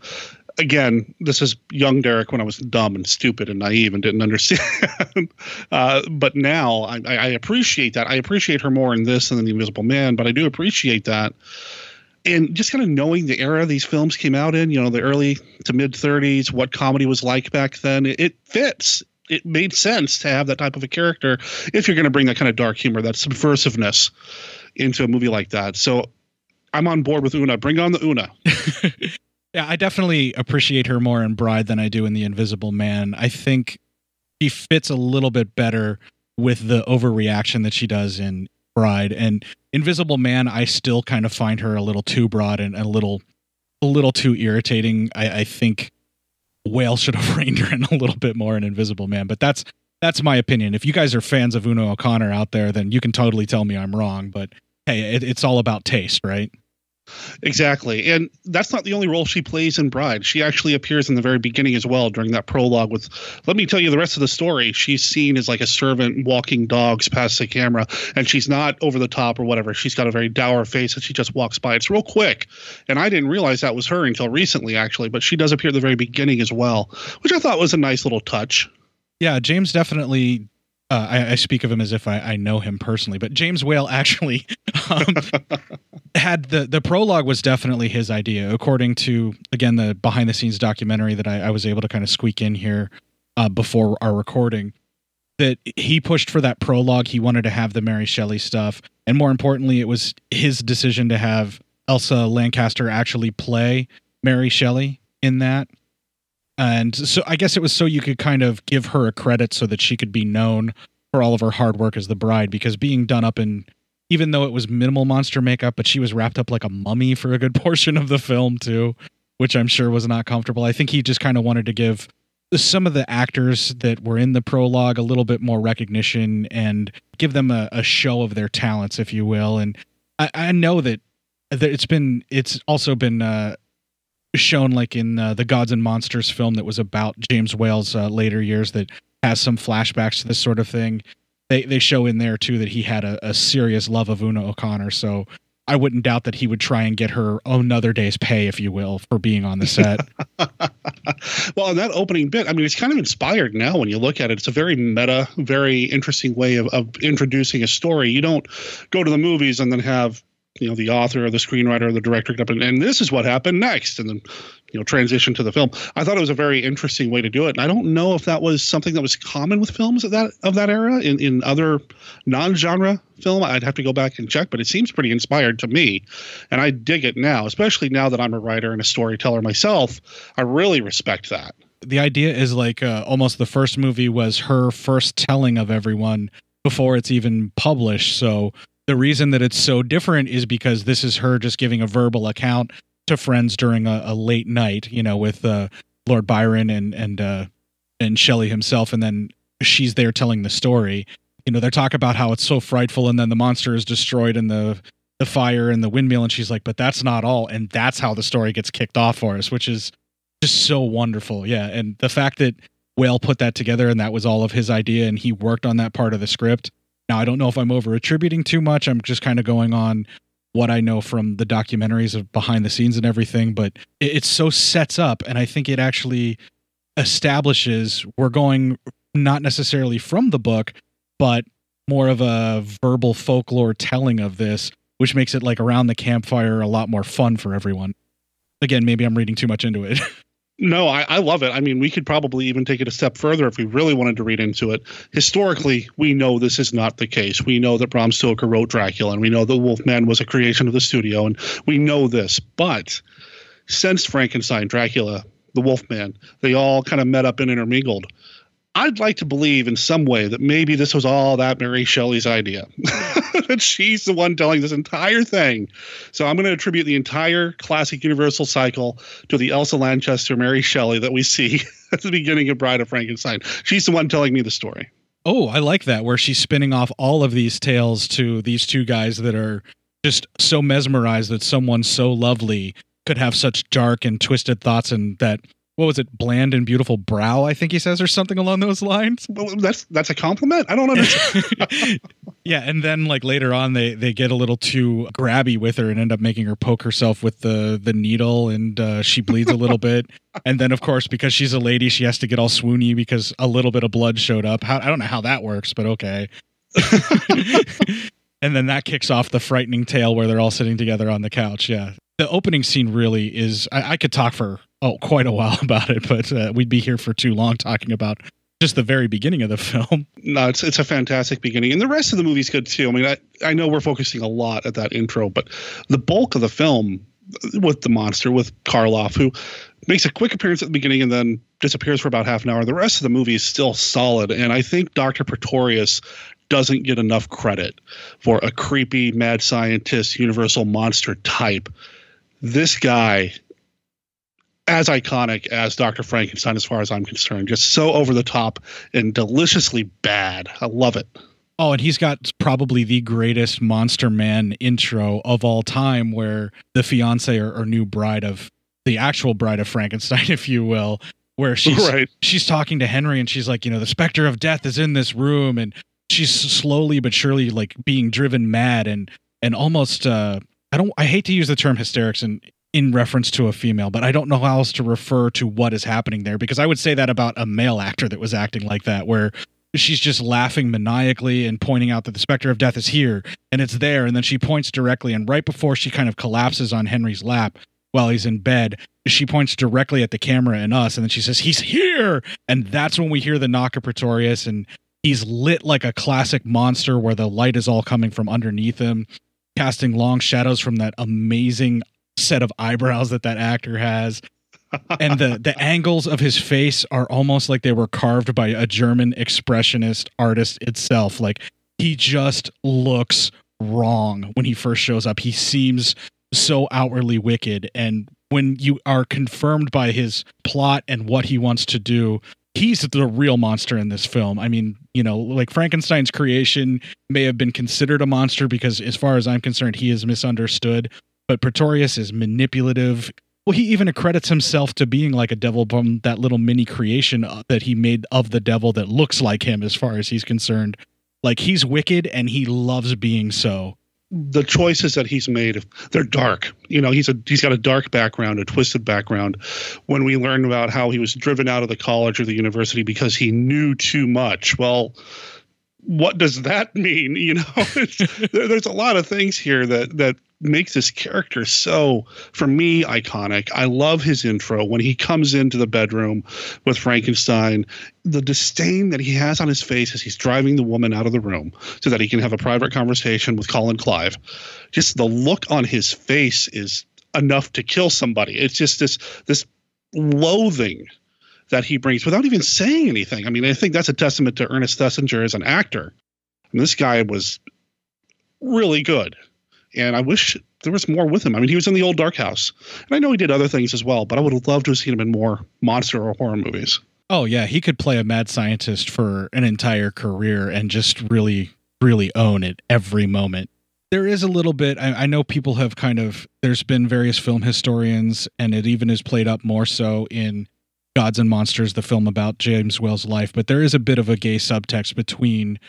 again, this is young Derek when I was dumb and stupid and naive and didn't understand. [LAUGHS] uh, but now I, I, appreciate that. I appreciate her more in this than The Invisible Man, but I do appreciate that. And just kind of knowing the era these films came out in, you know, the early to mid 30s, what comedy was like back then, it, it fits. It made sense to have that type of a character if you're going to bring that kind of dark humor, that subversiveness into a movie like that. So I'm on board with Una. Bring on the Una. [LAUGHS] Yeah, I definitely appreciate her more in Bride than I do in The Invisible Man. I think she fits a little bit better with the overreaction that she does in Bride and Invisible Man. I still kind of find her a little too broad and a little, a little too irritating. I, I think Whale should have [LAUGHS] reined her in a little bit more in Invisible Man, but that's that's my opinion. If you guys are fans of Una O'Connor out there, then you can totally tell me I'm wrong. But hey, it, it's all about taste, right? Exactly. And that's not the only role she plays in Bride. She actually appears in the very beginning as well during that prologue with let me tell you the rest of the story. She's seen as like a servant walking dogs past the camera and she's not over the top or whatever. She's got a very dour face and she just walks by. It's real quick. And I didn't realize that was her until recently actually, but she does appear at the very beginning as well, which I thought was a nice little touch. Yeah, James definitely uh, I, I, speak of him as if I, I, know him personally, but James Whale actually [LAUGHS] um, had the the prologue was definitely his idea, according to again the behind the scenes documentary that I, I was able to kind of squeak in here uh, before our recording. That he pushed for that prologue. He wanted to have the Mary Shelley stuff, and more importantly, it was his decision to have Elsa Lanchester actually play Mary Shelley in that and so I guess it was so you could kind of give her a credit so that she could be known for all of her hard work as the bride because being done up in even though it was minimal monster makeup but she was wrapped up like a mummy for a good [LAUGHS] portion of the film too which I'm sure was not comfortable. I think he just kind of wanted to give some of the actors that were in the prologue a little bit more recognition and give them a, a show of their talents, if you will. And I, I know that, it's been it's also been uh, shown like in uh, the Gods and Monsters film that was about James Whale's uh, later years that has some flashbacks to this sort of thing. They they show in there too that he had a, a serious love of Una O'Connor, so I wouldn't doubt that he would try and get her another day's pay, if you will, for being on the set. [LAUGHS] well, in that opening bit, I mean, it's kind of inspired now when you look at it. It's a very meta, very interesting way of, of introducing a story. You don't go to the movies and then have you know the author or the screenwriter or the director up and, and this is what happened next and then you know transition to the film. I thought it was a very interesting way to do it and i don't know if that was something that was common with films of that of that era in, in other non-genre film. I'd have to go back and check but it seems pretty inspired to me and i dig it now especially now that i'm a writer and a storyteller myself. I really respect that. The idea is like uh, almost the first movie was her first telling of everyone before it's even published so the reason that it's so different is because this is her just giving a verbal account to friends during a, a late night, you know, with uh, Lord Byron and and uh, and Shelley himself, and then she's there telling the story. You know, they talk about how it's so frightful, and then the monster is destroyed in the the fire and the windmill, and she's like, "But that's not all," and that's how the story gets kicked off for us, which is just so wonderful. Yeah, and the fact that Whale put that together and that was all of his idea, and he worked on that part of the script now, I don't know if I'm over attributing too much. I'm just kind of going on what I know from the documentaries of behind the scenes and everything, but it, it so sets up, and I think it actually establishes we're going not necessarily from the book, but more of a verbal folklore telling of this, which makes it like around the campfire a lot more fun for everyone. Again, maybe I'm reading too much into it. [LAUGHS] No, I, I, love it. I mean, we could probably even take it a step further if we really wanted to read into it. Historically, we know this is not the case. We know that Bram Stoker wrote Dracula, and we know that Wolfman was a creation of the studio, and we know this. But since Frankenstein, Dracula, the Wolfman, they all kind of met up and intermingled. I'd like to believe in some way that maybe this was all that Mary Shelley's idea. [LAUGHS] that she's the one telling this entire thing. So I'm going to attribute the entire classic Universal cycle to the Elsa Lanchester Mary Shelley that we see [LAUGHS] at the beginning of Bride of Frankenstein. She's the one telling me the story. Oh, I like that where she's spinning off all of these tales to these two guys that are just so mesmerized that someone so lovely could have such dark and twisted thoughts and that what was it? Bland and beautiful brow i think he says or something along those lines. Well, that's that's a compliment? I don't understand. [LAUGHS] Yeah and then like later on they they get a little too grabby with her and end up making her poke herself with the the needle and uh, she bleeds a little [LAUGHS] bit. And then of course because she's a lady she has to get all swoony because a little bit of blood showed up. How, i don't know how that works but okay. [LAUGHS] And then that kicks off the frightening tale where they're all sitting together on the couch yeah the opening scene really is I, I, could talk for oh quite a while [LAUGHS] about it but uh, we'd be here for too long talking about just the very beginning of the [LAUGHS] film. No it's it's a fantastic beginning and the rest of the movie's good too. I mean i, I know we're focusing a lot at that intro but the bulk of the film with the monster with karloff who makes a quick appearance at the beginning and then disappears for about half an hour the rest of the movie is still solid and i think dr pretorius doesn't get enough credit for a creepy mad scientist universal monster type this guy as iconic as Dr. Frankenstein, as far as I'm concerned. Just so over the top and deliciously bad. I love it. Oh, and he's got probably the greatest Monster Man intro of all time, where the fiance or, or new bride of the actual bride of Frankenstein, [LAUGHS] if you will, where she's right. she's talking to Henry and she's like, you know, the specter of death is in this room, and she's slowly but surely like being driven mad and and almost uh I don't I hate to use the term hysterics in in reference to a female, but I don't know how else to refer to what is happening there because I would say that about a male actor that was acting like that where she's just laughing maniacally and pointing out that the specter of death is here and it's there and then she points directly and right before she kind of collapses on Henry's lap while he's in bed she points directly at the camera and us and then she says he's here! And that's when we hear the knock of Pretorius and he's lit like a classic monster where the light is all coming from underneath him casting long shadows from that amazing set of eyebrows that that actor has. And the the [LAUGHS] angles of his face are almost like they were carved by a German expressionist artist itself. Like he just looks wrong when he first shows up. He seems so outwardly wicked. And when you are confirmed by his plot and what he wants to do he's the real monster in this film. I mean, you know, like Frankenstein's creation may have been considered a monster because, as far as I'm concerned, he is misunderstood. But Pretorius is manipulative. Well, he even accredits himself to being like a devil from that little mini creation uh, that he made of the devil that looks like him, as far as he's concerned. Like he's wicked and he loves being so the choices that he's made they're dark. You know he's a he's got a dark background a twisted background. When we learn about how he was driven out of the college or the university because he knew too much well what does that [LAUGHS] mean? You know there, there's a lot of things here that that makes this character so for me iconic. I love his intro when he comes into the bedroom with frankenstein. The disdain that he has on his face as he's driving the woman out of the room so that he can have a private conversation with colin clive. Just the look on his face is enough to kill somebody. It's just this this loathing that he brings without even saying anything. I mean i think that's a testament to ernest thesiger as an actor. And this guy was really good and I wish there was more with him. I mean, he was in the old Dark House, and I know he did other things as well, but I would have loved to have seen him in more monster or horror movies. Oh yeah, he could play a mad scientist for an entire career and just really, really own it every moment. There is a little bit. I, I know people have kind of. There's been various film historians, and it even is played up more so in Gods and Monsters, the film about James Whale's life. But there is a bit of a gay subtext between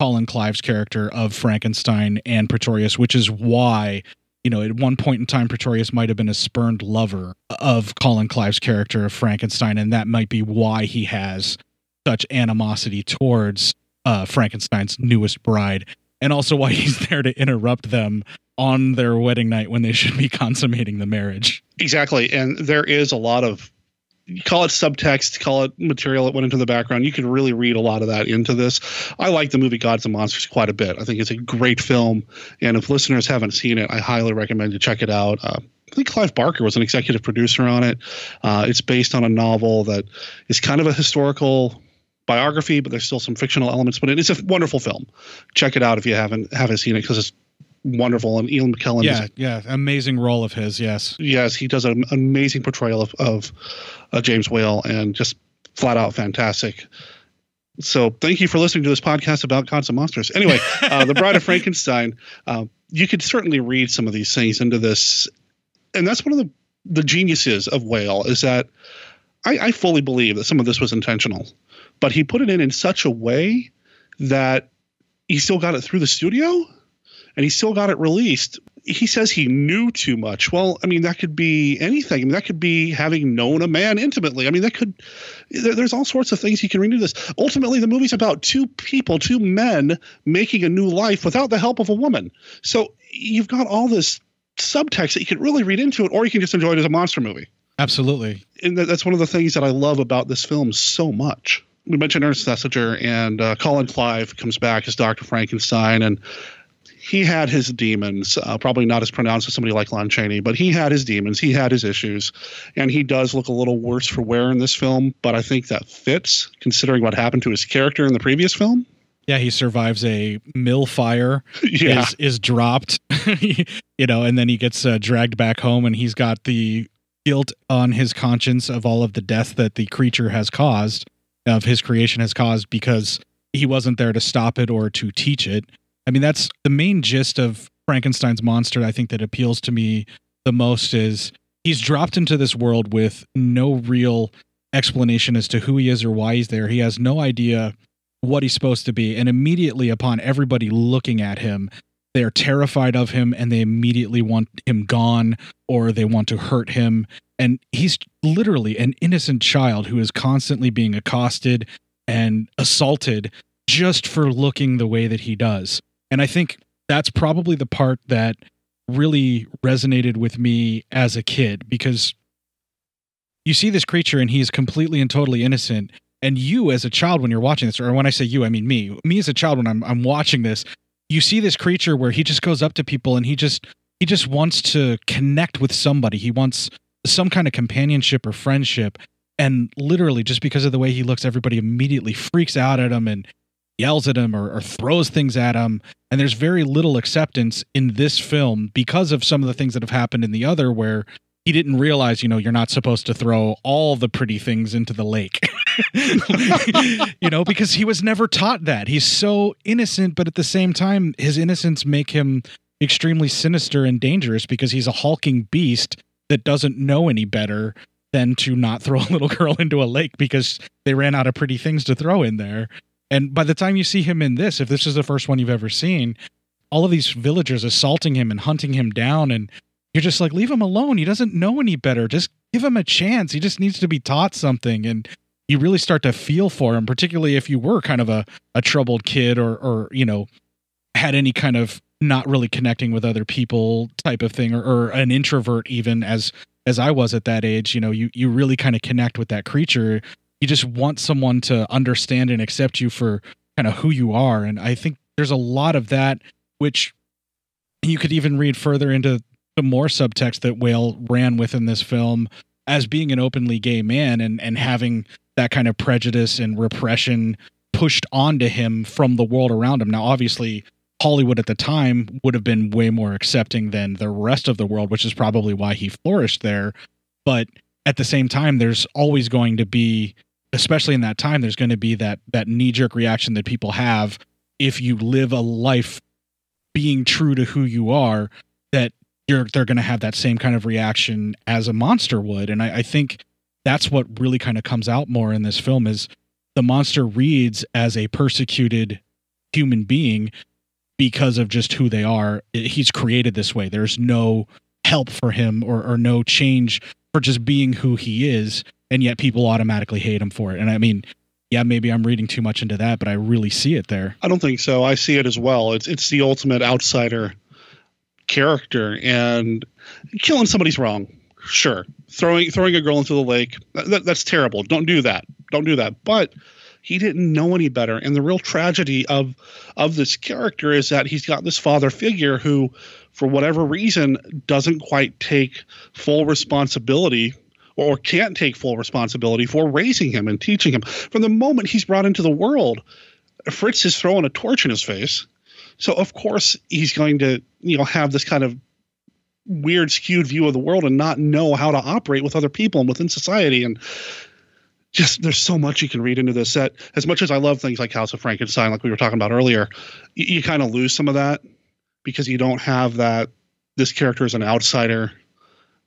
Colin Clive's character of Frankenstein and Pretorius, which is why, you know, at one point in time, Pretorius might have been a spurned lover of Colin Clive's character of Frankenstein, and that might be why he has such animosity towards uh, Frankenstein's newest bride, and also why [LAUGHS] he's there to interrupt them on their wedding night when they should be consummating the marriage. Exactly, and there is a lot of call it subtext, call it material that went into the background. You can really read a lot of that into this. I like the movie Gods and Monsters quite a bit. I think it's a great film, and if listeners haven't seen it, I highly recommend you check it out. Uh, I think Clive Barker was an executive producer on it. Uh, it's based on a novel that is kind of a historical biography, but there's still some fictional elements. But it is a wonderful film. Check it out if you haven't haven't seen it because it's wonderful. And Ian McKellen, yeah, yeah, amazing role of his. Yes, yes, he does an amazing portrayal of of uh, James Whale, and just flat out fantastic. So thank you for listening to this podcast about gods and monsters. Anyway, uh, the Bride of Frankenstein. Uh, you could certainly read some of these things into this, and that's one of the the geniuses of Whale is that I, I fully believe that some of this was intentional, but he put it in in such a way that he still got it through the studio and he still got it released. He says he knew too much. Well, I mean, that could be anything. I mean, that could be having known a man intimately. I mean, that could, there, there's all sorts of things you can read into this. Ultimately, the movie's about two people, two men making a new life without the help of a woman. So you've got all this subtext that you could really read into it, or you can just enjoy it as a monster movie. Absolutely. And that's one of the things that I love about this film so much. We mentioned Ernest Thesiger, and uh, Colin Clive comes back as Dr. Frankenstein, and he had his demons, uh, probably not as pronounced as somebody like Lon Chaney, but he had his demons. He had his issues. And he does look a little worse for wear in this film, but I think that fits considering what happened to his character in the previous film. Yeah, he survives a mill fire. [LAUGHS] Yeah. is, is dropped, [LAUGHS] you know, and then he gets uh, dragged back home, and he's got the guilt on his conscience of all of the death that the creature has caused, of his creation has caused, because he wasn't there to stop it or to teach it. I mean, that's the main gist of Frankenstein's monster. I think that appeals to me the most is he's dropped into this world with no real explanation as to who he is or why he's there. He has no idea what he's supposed to be. And immediately upon everybody looking at him, they're terrified of him and they immediately want him gone or they want to hurt him. And he's literally an innocent child who is constantly being accosted and assaulted just for looking the way that he does. And I think that's probably the part that really resonated with me as a kid because you see this creature and he is completely and totally innocent. And you as a child when you're watching this or when i say you i mean me me as a child when i'm, I'm watching this you see this creature where he just goes up to people and he just he just wants to connect with somebody. He wants some kind of companionship or friendship. And literally just because of the way he looks everybody immediately freaks out at him and yells at him or, or throws things at him and there's very little acceptance in this film because of some of the things that have happened in the other where he didn't realize, you know, you're not supposed to throw all the pretty things into the lake. [LAUGHS] you know, because he was never taught that. He's so innocent, but at the same time, his innocence make him extremely sinister and dangerous because he's a hulking beast that doesn't know any better than to not [LAUGHS] throw a little girl into a lake because they ran out of pretty things to throw in there. And by the time you see him in this, if this is the first one you've ever seen, all of these villagers assaulting him and hunting him down and you're just like leave him alone. He doesn't know any better. Just give him a chance. He just needs to be taught something. And you really start to feel for him particularly if you were kind of a, a troubled kid or or you know had any kind of not really connecting with other people type of thing or, or an introvert even as as i was at that age you know you you really kind of connect with that creature you just want someone to understand and accept you for kind of who you are and i think there's a lot of that which you could even read further into the more subtext that Whale ran with in this film as being an openly gay man and and having that kind of prejudice and repression pushed onto him from the world around him. Now, obviously, Hollywood at the time would have been way more accepting than the rest of the world, which is probably why he flourished there. But at the same time, there's always going to be, especially in that time, there's going to be that that knee jerk reaction that people have if you live a life being true to who you are. That you're they're going to have that same kind of reaction as a monster would, and I, I think that's what really kind of comes out more in this film is the monster reads as a persecuted human being because of just who they are. He's created this way. There's no help for him or, or no change for just being who he is. And yet people automatically hate him for it. And I mean, yeah, maybe I'm reading too much into that, but I really see it there. I don't think so. I see it as well. It's it's the ultimate outsider character, and killing somebody's wrong. Sure, throwing throwing a girl into the lake that, that's terrible. Don't do that. Don't do that. But he didn't know any better, and the real tragedy of of this character is that he's got this father figure who, for whatever reason, doesn't quite take full responsibility or can't take full responsibility for raising him and teaching him. From the moment he's brought into the world, Fritz is throwing a torch in his face. So of course he's going to, you know, have this kind of weird skewed view of the world and not know how to operate with other people and within society and just there's so much you can read into this set. As much as I love things like House of Frankenstein, like we were talking about earlier, you, you kind of lose some of that because you don't have that. This character is an outsider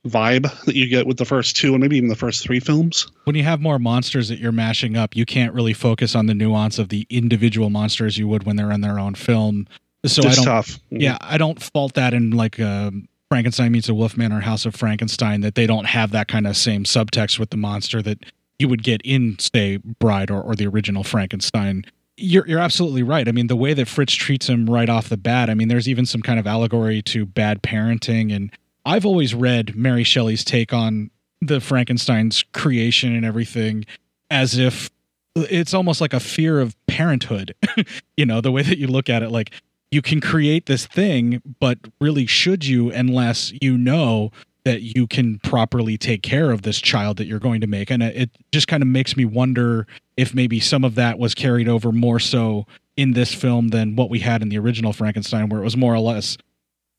vibe that you get with the first two and maybe even the first three films. When you have more monsters that you're mashing up, you can't really focus on the nuance of the individual monsters you would when they're in their own film. So It's I don't. tough. Yeah, I don't fault that in like um Frankenstein meets a Wolfman or House of Frankenstein that they don't have that kind of same subtext with the monster that you would get in, say, Bride or, or the original Frankenstein. You're you're absolutely right. I mean, the way that Fritz treats him right off the bat. I mean, there's even some kind of allegory to bad parenting, and I've always read Mary Shelley's take on the Frankenstein's creation and everything as if it's almost like a fear of parenthood. [LAUGHS] you know, the way that you look at it, like you can create this thing, but really should you unless you know that you can properly take care of this child that you're going to make? And it just kind of makes me wonder if maybe some of that was carried over more so in this film than what we had in the original Frankenstein, where it was more or less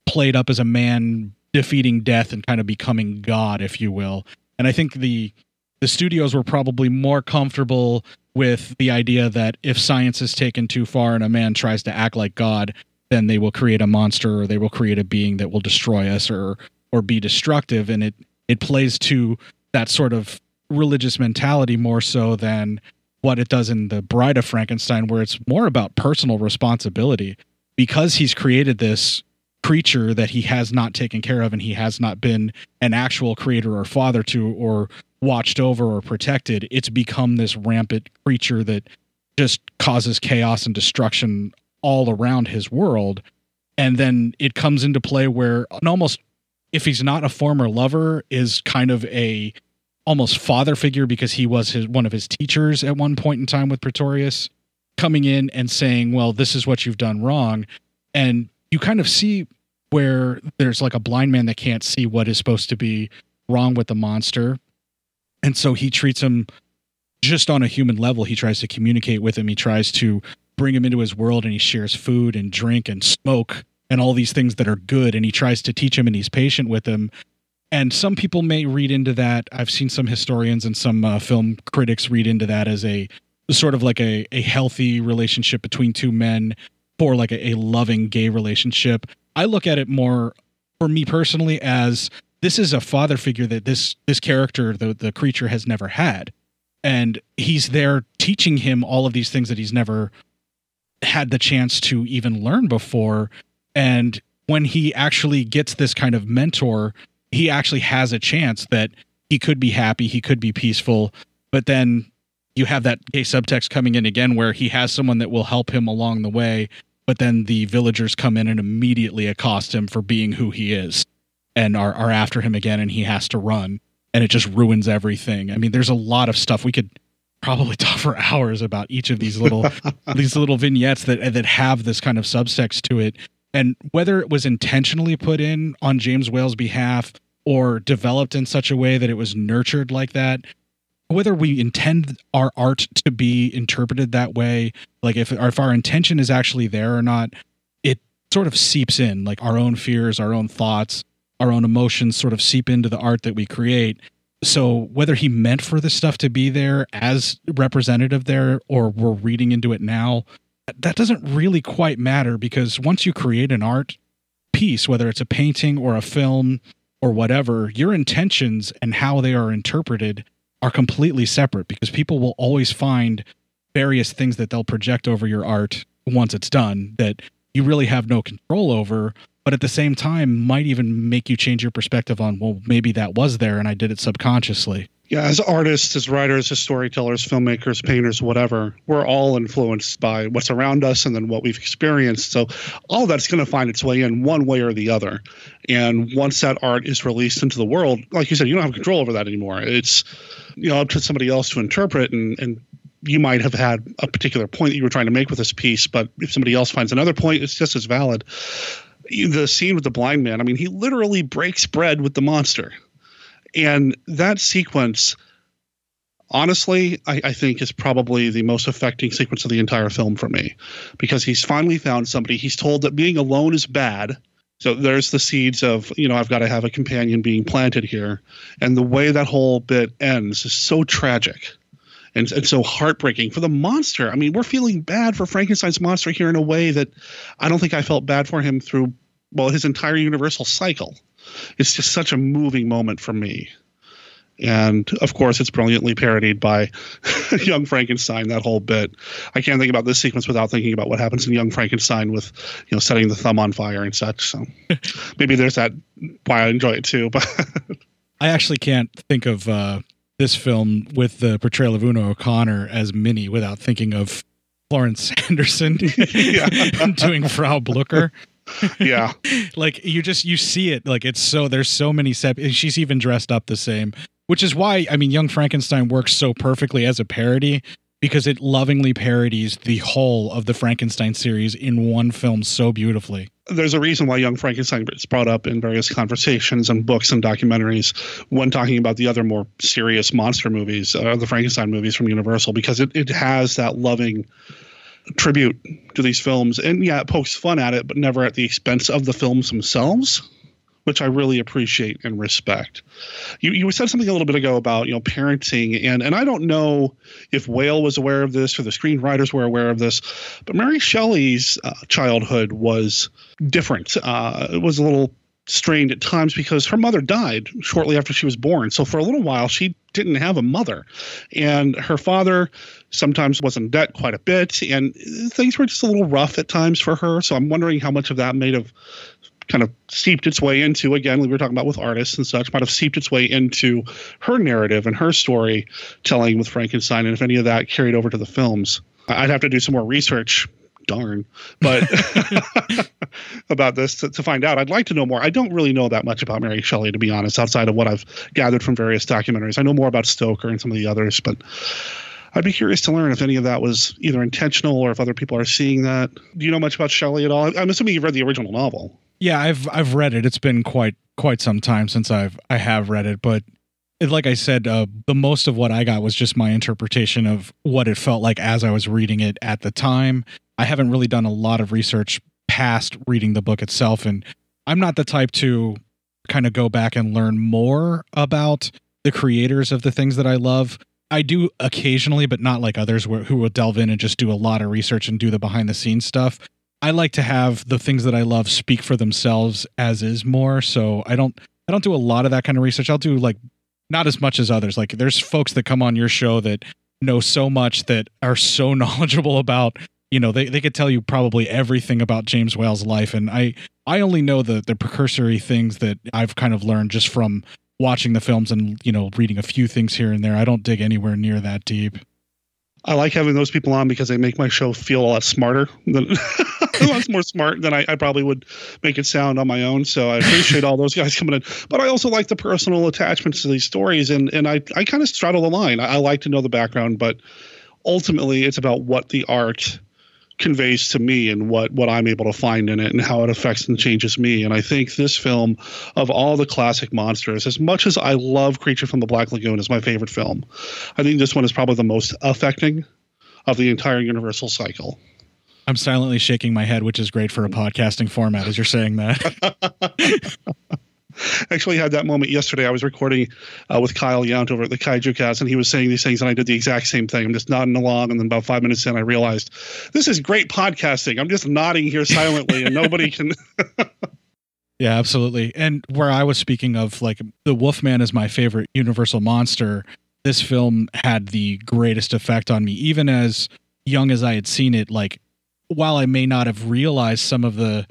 played up as a man defeating death and kind of becoming God, if you will. And I think the the studios were probably more comfortable with the idea that if science is taken too far and a man tries to act like God, then they will create a monster or they will create a being that will destroy us or or be destructive. And it it plays to that sort of religious mentality more so than what it does in the Bride of Frankenstein, where it's more about personal responsibility because he's created this creature that he has not taken care of and he has not been an actual creator or father to or watched over or protected it's become this rampant creature that just causes chaos and destruction all around his world. And then it comes into play where an almost if he's not a former lover is kind of a almost father figure because he was his one of his teachers at one point in time with Pretorius coming in and saying well this is what you've done wrong. And you kind of see where there's like a blind man that can't see what is supposed to be wrong with the monster. And so he treats him just on a human level. He tries to communicate with him. He tries to bring him into his world and he shares food and drink and smoke and all these things that are good. And he tries to teach him and he's patient with him. And some people may read into that. I've seen some historians and some uh, film critics read into that as a sort of like a, a healthy relationship between two men for like a, a loving gay relationship. I look at it more for me personally as this is a father figure that this this character the the creature has never had. And he's there teaching him all of these things that he's never had the chance to even learn before. And when he actually gets this kind of mentor he actually has a chance that he could be happy he could be peaceful. But then you have that gay subtext coming in again where he has someone that will help him along the way but then the villagers come in and immediately accost him for being who he is and are, are after him again and he has to run and it just ruins everything. I mean there's a lot of stuff. We could probably [LAUGHS] talk for hours about each of these little [LAUGHS] these little vignettes that that have this kind of subtext to it. And whether it was intentionally put in on James Whale's behalf or developed in such a way that it was nurtured like that whether we intend our art to be interpreted that way like if, if our intention is actually there or not it sort of seeps in like our own fears our own thoughts our own emotions sort of seep into the art that we create. So whether he meant for this stuff to be there as representative there or we're reading into it now that doesn't really quite matter because once you create an art piece whether it's a painting or a film or whatever your intentions and how they are interpreted are completely separate because people will always find various things that they'll project over your art once it's done that you really have no control over but at the same time might even make you change your perspective on well maybe that was there and i did it subconsciously Yeah, as artists, as writers, as storytellers, filmmakers, painters, whatever, we're all influenced by what's around us and then what we've experienced. So all that's going to find its way in one way or the other. And once that art is released into the world, like you said, you don't have control over that anymore. It's you know up to somebody else to interpret and and you might have had a particular point that you were trying to make with this piece, but if somebody else finds another point, it's just as valid. The scene with the blind man, I mean, he literally breaks bread with the monster. And that sequence, honestly, I, I, think is probably the most affecting sequence of the entire film for me because he's finally found somebody. He's told that being alone is bad. So there's the seeds of, you know, I've got to have a companion being planted here. And the way that whole bit ends is so tragic. and, and so heartbreaking for the monster. I mean, we're feeling bad for Frankenstein's monster here in a way that I don't think I felt bad for him through well his entire Universal cycle. It's just such a moving moment for me. And of course, it's brilliantly parodied by [LAUGHS] Young Frankenstein. That whole bit. I can't think about this sequence without thinking about what happens in Young Frankenstein with, you know, setting the thumb on fire and such. So [LAUGHS] maybe there's that why I enjoy it too. But [LAUGHS] I actually can't think of uh, this film with the portrayal of Una O'Connor as Minnie without thinking of Florence Anderson doing Frau Blucher. [LAUGHS] yeah. Like you just you see it like it's so there's so many set she's even dressed up the same which is why i mean young frankenstein works so perfectly as a parody because it lovingly parodies the whole of the frankenstein series in one film so beautifully. There's a reason why Young Frankenstein is brought up in various conversations and books and documentaries when talking about the other more serious monster movies, uh, the Frankenstein movies from Universal, because it, it has that loving tribute to these films. And yeah, it pokes fun at it, but never at the expense of the films themselves, which I really appreciate and respect. You you said something a little bit ago about, you know, parenting and and I don't know if Whale was aware of this or the screenwriters were aware of this, but Mary Shelley's uh, childhood was different. Uh, it was a little strained at times because her mother died shortly after she was born. So for a little while, she didn't have a mother. And her father sometimes was in debt quite a bit. And things were just a little rough at times for her. So I'm wondering how much of that may have kind of seeped its way into again we were talking about with artists and such might have seeped its way into her narrative and her story telling with frankenstein and if any of that carried over to the films i'd have to do some more research darn but [LAUGHS] [LAUGHS] about this to, to, find out i'd like to know more i don't really know that much about mary shelley to be honest outside of what i've gathered from various documentaries i know more about stoker and some of the others but i'd be curious to learn if any of that was either intentional or if other people are seeing that do you know much about shelley at all i'm assuming you've read the original novel yeah i've i've read it it's been quite quite some time since i've i have read it but it, like I said, uh, the most of what I got was just my interpretation of what it felt like as I was reading it at the time. I haven't really done a lot of research past reading the book itself. And I'm not the type to kind of go back and learn more about the creators of the things that I love. I do occasionally, but not like others who will delve in and just do a lot of research and do the behind the scenes stuff. I like to have the things that I love speak for themselves as is more. So I don't I don't do a lot of that kind of research. I'll do like not as much as others. Like there's folks that come on your show that know so much that are so [LAUGHS] knowledgeable about you know they, they could tell you probably everything about james whale's life and i i only know the the precursory things that i've kind of learned just from watching the films and you know reading a few things here and there i don't dig anywhere near that deep i like having those people on because they make my show feel a lot smarter than [LAUGHS] a lot more smart than I, I, probably would make it sound on my own. So I appreciate all those guys [LAUGHS] coming in. But I also like the personal attachments to these stories, and and I I kind of straddle the line. I, I like to know the background, but ultimately it's about what the art conveys to me and what what I'm able to find in it and how it affects and changes me. And I think this film, of all the classic monsters, as much as I love Creature from the Black Lagoon is my favorite film, I think this one is probably the most affecting of the entire Universal cycle. I'm silently shaking my head, which is great for a podcasting format as you're saying that. [LAUGHS] actually had that moment yesterday. I was recording uh, with Kyle Yount over at the Kaiju Cast, and he was saying these things, and I did the exact same thing. I'm just nodding along, and then about five minutes in, I realized this is great podcasting. I'm just nodding here silently, and nobody can. [LAUGHS] yeah, absolutely. And where I was speaking of, like the Wolfman is my favorite Universal monster. This film had the greatest effect on me, even as young as I had seen it. Like, while I may not have realized some of the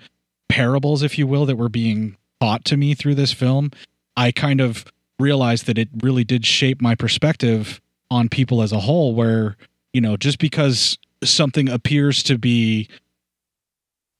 parables, if you will, that were being taught to me through this film, I kind of realized that it really did shape my perspective on people as a whole, where, you know, just because something appears to be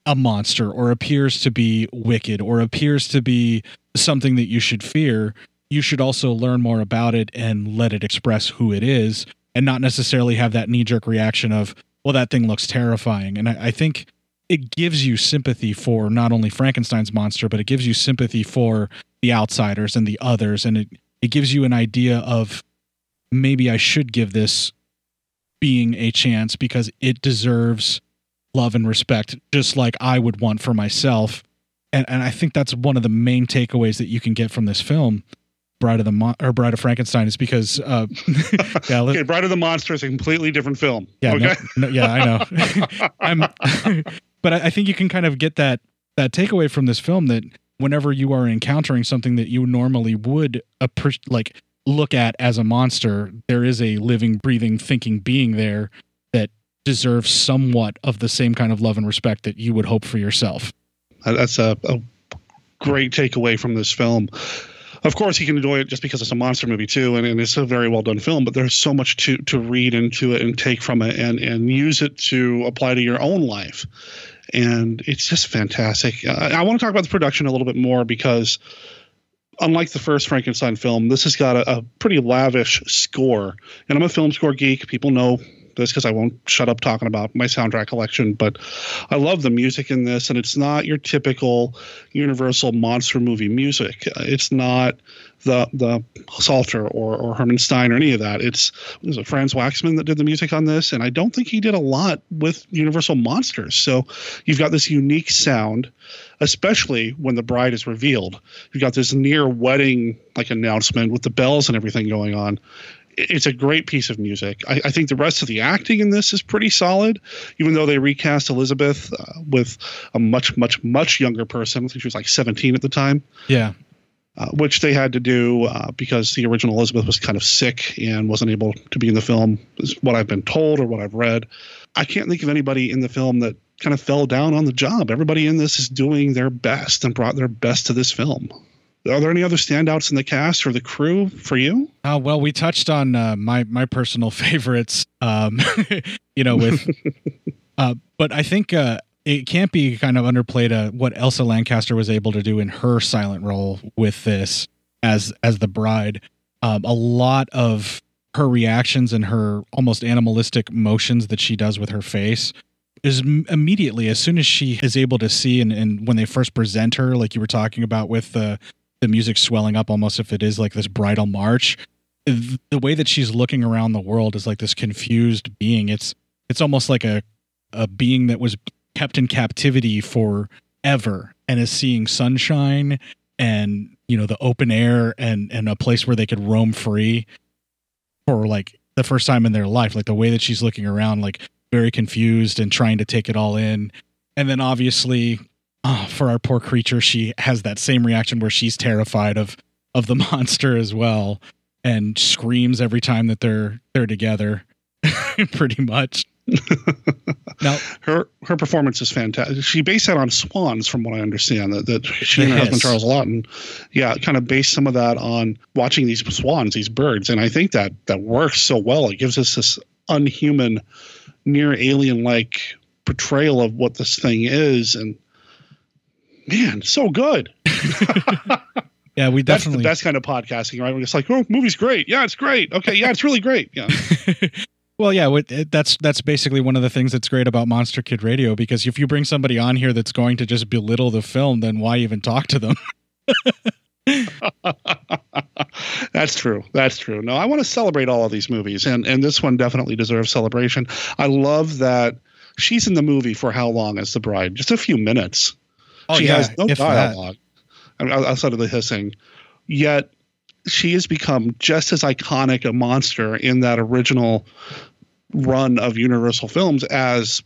a monster or appears to be wicked or appears to be something that you should fear, you should also learn more about it and let it express who it is and not necessarily have that knee jerk reaction of, well, that thing looks terrifying. And I, I think it gives you sympathy for not only Frankenstein's monster, but it gives you sympathy for the outsiders and the others. And it, it gives you an idea of maybe I should give this being a chance because it deserves love and respect, just like I would want for myself. And, and I think that's one of the main takeaways that you can get from this film. Bride of the Mon- or Bride of Frankenstein is because uh, [LAUGHS] yeah, Okay, Bride of the Monster is a completely different film. yeah, no- okay. no, yeah, I know. [LAUGHS] I'm, [LAUGHS] but I, I think you can kind of get that that takeaway from this film that whenever you are encountering something that you normally would appre- like look at as a monster, there is a living, breathing, thinking being there that deserves somewhat of the same kind of love and respect that you would hope for yourself. Uh, That's a, a great takeaway from this film. Of course, you can enjoy it just because it's a monster movie too, and, and it's a very well done film. But there's so much to to read into it and take from it, and and use it to apply to your own life. And it's just fantastic. Uh, I, I want to talk about the production a little bit more because, unlike the first Frankenstein film, this has got a, a pretty lavish score. And I'm a film score geek. People know this because I won't shut up talking about my soundtrack collection. But I love the music in this, and it's not your typical Universal monster movie music. It's not the the Salter or, or Herman Stein or any of that. It's was it Franz Waxman that did the music on this, and I don't think he did a lot with Universal monsters. So you've got this unique sound, especially when the bride is revealed. You've got this near wedding like announcement with the bells and everything going on it's a great piece of music. I, I think the rest of the acting in this is pretty solid, even though they recast Elizabeth uh, with a much, much, much younger person. I think she was like 17 at the time, Yeah. uh, which they had to do uh, because the original Elizabeth was kind of sick and wasn't able to be in the film, is what I've been told or what I've read. I can't think of anybody in the film that kind of fell down on the job. Everybody in this is doing their best and brought their best to this film. Are there any other standouts in the cast or the crew for you? Uh, well, we touched on uh, my my personal [LAUGHS] favorites, um, [LAUGHS] you know, with, [LAUGHS] uh, but I think uh, it can't be kind of underplayed uh, what Elsa Lanchester was able to do in her silent role with this as as the bride. Um, a lot of her reactions and her almost animalistic motions that she does with her face is m- immediately as soon as she is able to see and, and when they first present her like you were talking about with the the music swelling up almost if it is like this bridal march. The way that she's looking around the world is like this confused being. It's it's almost like a a being that was kept in captivity for ever and is seeing sunshine and you know the open air and and a place where they could roam free for like the first time in their life. Like the way that she's looking around like very confused and trying to take it all in. And then obviously oh, [SIGHS] for our poor creature she has that same reaction where she's terrified of of the [LAUGHS] monster as well and screams every time that they're they're together [LAUGHS] pretty much [LAUGHS] now her her performance is fantastic. She based that on swans, from what I understand. That, that she and her husband. Charles Laughton, yeah, kind of based some of that on watching these swans, these birds, and I think that that works so well. It gives us this unhuman, near alien like portrayal of what this thing is, and man, so good. [LAUGHS] yeah we That's the definitely best kind of podcasting, right? We're just like, oh, movie's great. Yeah, it's great. Okay, yeah, it's really great. Yeah. [LAUGHS] Well, yeah, that's that's basically one of the things that's great about Monster Kid Radio because if you bring somebody on here that's going to just belittle the film, then why even talk to them? [LAUGHS] That's true. That's true. No, I want to celebrate all of these movies, and and this one definitely deserves celebration. I love that she's in the movie for how long as the bride? Just a few minutes. Oh, she yeah, has no dialogue I mean, outside of the hissing. Yet she has become just as iconic a monster in that original run of Universal films as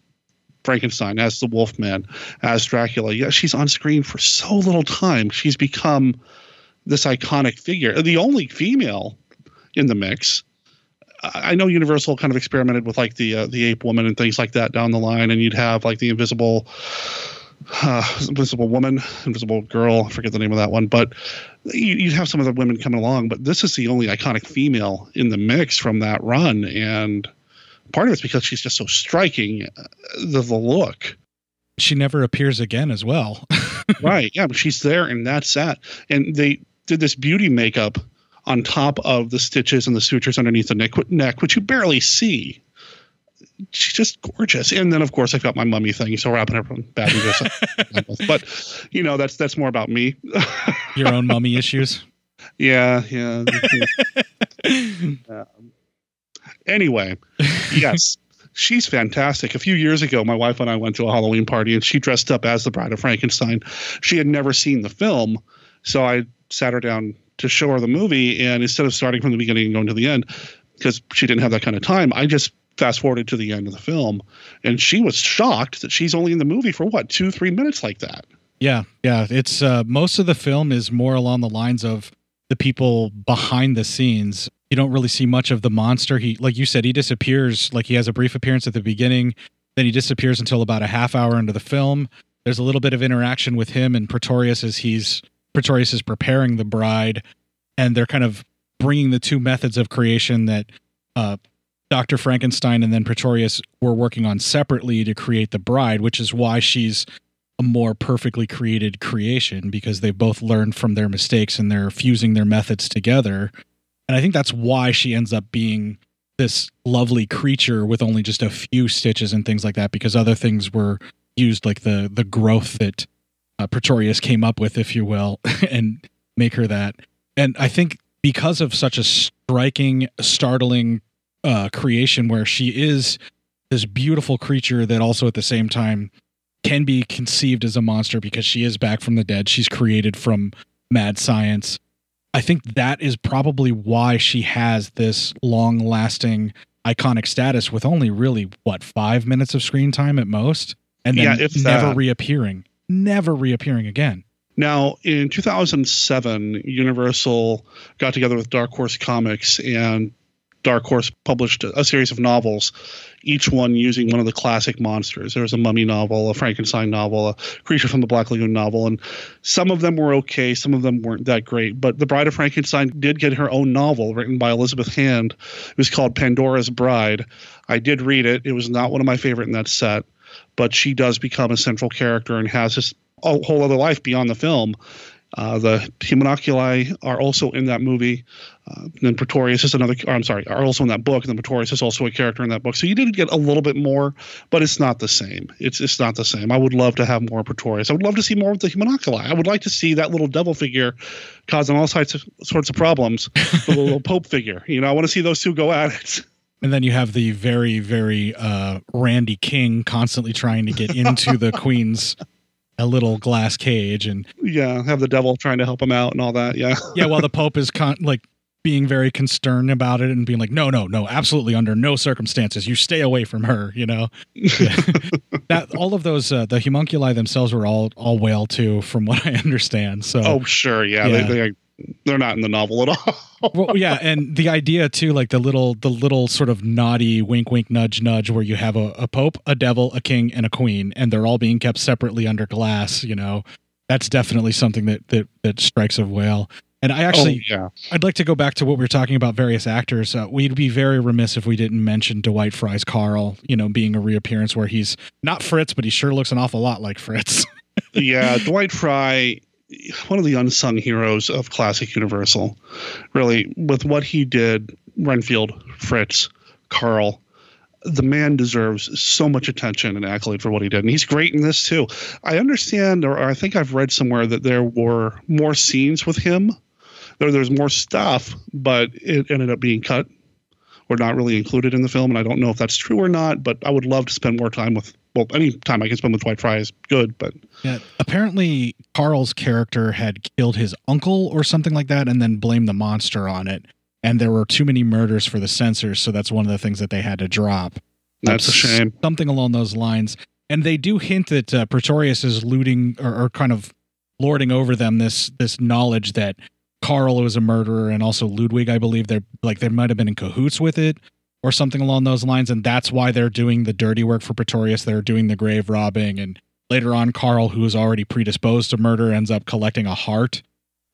Frankenstein, as the Wolfman, as Dracula. Yeah, she's on screen for so little time. She's become this iconic figure, the only female in the mix. I I know Universal kind of experimented with like the uh, the ape woman and things like that down the line, and you'd have like the invisible uh, invisible woman, invisible girl. I forget the name of that one, but you, you'd have some of the women coming along. But this is the only iconic female in the mix from that run, and part of it's because she's just so striking. uh, The, the look, She never appears again as well. [LAUGHS] right? Yeah, but she's there, and that's that. And they did this beauty makeup on top of the stitches and the sutures underneath the neck, neck which you barely see. She's just gorgeous. And then, of course, I've got my mummy thing, so wrapping bad and good. But you know, that's that's more about me. Your own mummy issues. Yeah, yeah. Um, [LAUGHS] anyway, yes, [LAUGHS] she's fantastic. A few years ago, my wife and I went to a Halloween party, and she dressed up as the Bride of Frankenstein. She had never seen the film, so I sat her down to show her the movie, and instead of starting from the beginning and going to the end, because she didn't have that kind of time, I just fast forwarded to the end of the film, and she was shocked that she's only in the movie for what two, three minutes like that. Yeah, yeah. It's uh, most of the film is more along the lines of the people behind the scenes. You don't really see much of the monster. He, like you said, he disappears. Like he has a brief appearance at the beginning, then he disappears until about a half hour into the film. There's a little bit of interaction with him and Pretorius as he's Pretorius is preparing the bride, and they're kind of bringing the two methods of creation that uh, Dr. Frankenstein and then Pretorius were working on separately to create the bride, which is why she's a more perfectly created creation because they both learned from their mistakes and they're fusing their methods together. And I think that's why she ends up being this lovely creature with only just a few stitches and things like that because other things were used like the the growth that uh, Pretorius came up with if you will [LAUGHS] and make her that. And I think because of such a striking startling uh, creation where she is this beautiful creature that also at the same time can be conceived as a monster because she is back from the dead. She's created from mad science. I think that is probably why she has this long lasting iconic status with only really what five minutes of screen time at most and then Yeah, if never that. reappearing never reappearing again Now, in 2007, Universal got together with Dark Horse Comics, and Dark Horse published a series of novels, each one using one of the classic monsters. There was a mummy novel, a Frankenstein novel, a Creature from the Black Lagoon novel, and some of them were okay, some of them weren't that great. But The Bride of Frankenstein did get her own novel written by Elizabeth Hand. It was called Pandora's Bride. I did read it. It was not one of my favorite in that set, but she does become a central character and has this whole other life beyond the film. Uh, the homunculi are also in that movie. Uh, then Pretorius is another. I'm sorry, are also in that book. And then Pretorius is also a character in that book. So you did get a little bit more, but it's not the same. It's it's not the same. I would love to have more Pretorius. I would love to see more of the homunculi. I would like to see that little devil figure causing all sorts of sorts of problems. [LAUGHS] the little Pope figure. You know, I want to see those two go at it. and then you have the very very uh randy king constantly trying to get into the [LAUGHS] queen's a little glass cage and Yeah, have the devil trying to help him out and all that. Yeah. yeah while the [LAUGHS] pope is con- like being very concerned about it and being like no no no absolutely under no circumstances you stay away from her you know [LAUGHS] that all of those uh, the homunculi themselves were all all whale too from what i understand so Oh, sure. Yeah, Yeah. They, they they're not in the novel at all. well, [LAUGHS] yeah, and the idea too, like the little, the little sort of naughty wink, wink, nudge, nudge, where you have a, a pope, a devil, a king, and a queen, and they're all being kept separately under glass. You know, that's definitely something that that that strikes a whale. And I actually, Oh, yeah. I'd like to go back to what we were talking about various actors. Uh, we'd be very remiss if we didn't mention Dwight Frye's Carl. You know, being a reappearance where he's not Fritz, but he sure looks an awful lot like Fritz. [LAUGHS] yeah, Dwight Frye, one of the unsung heroes of classic Universal. Really, with what he did, Renfield, Fritz, Carl, the man deserves so much attention and accolade for what he did. And he's great in this too. I understand, or I think I've read somewhere that there were more scenes with him. There, there's more stuff, but it ended up being cut or not really included in the film. And I don't know if that's true or not, but I would love to spend more time with, well, any time I can spend with Dwight Frye is good, but Yeah, apparently Carl's character had killed his uncle or something like that, and then blamed the monster on it. And there were too many murders for the censors, so that's one of the things that they had to drop. That's a shame. Something along those lines. And they do hint that uh, Pretorius is looting or, or kind of lording over them this this knowledge that Carl was a murderer, and also Ludwig, I believe they're like they might have been in cahoots with it or something along those lines, and that's why they're doing the dirty work for Pretorius. They're doing the grave robbing, and later on, Carl, who is already predisposed to murder, ends up collecting a heart,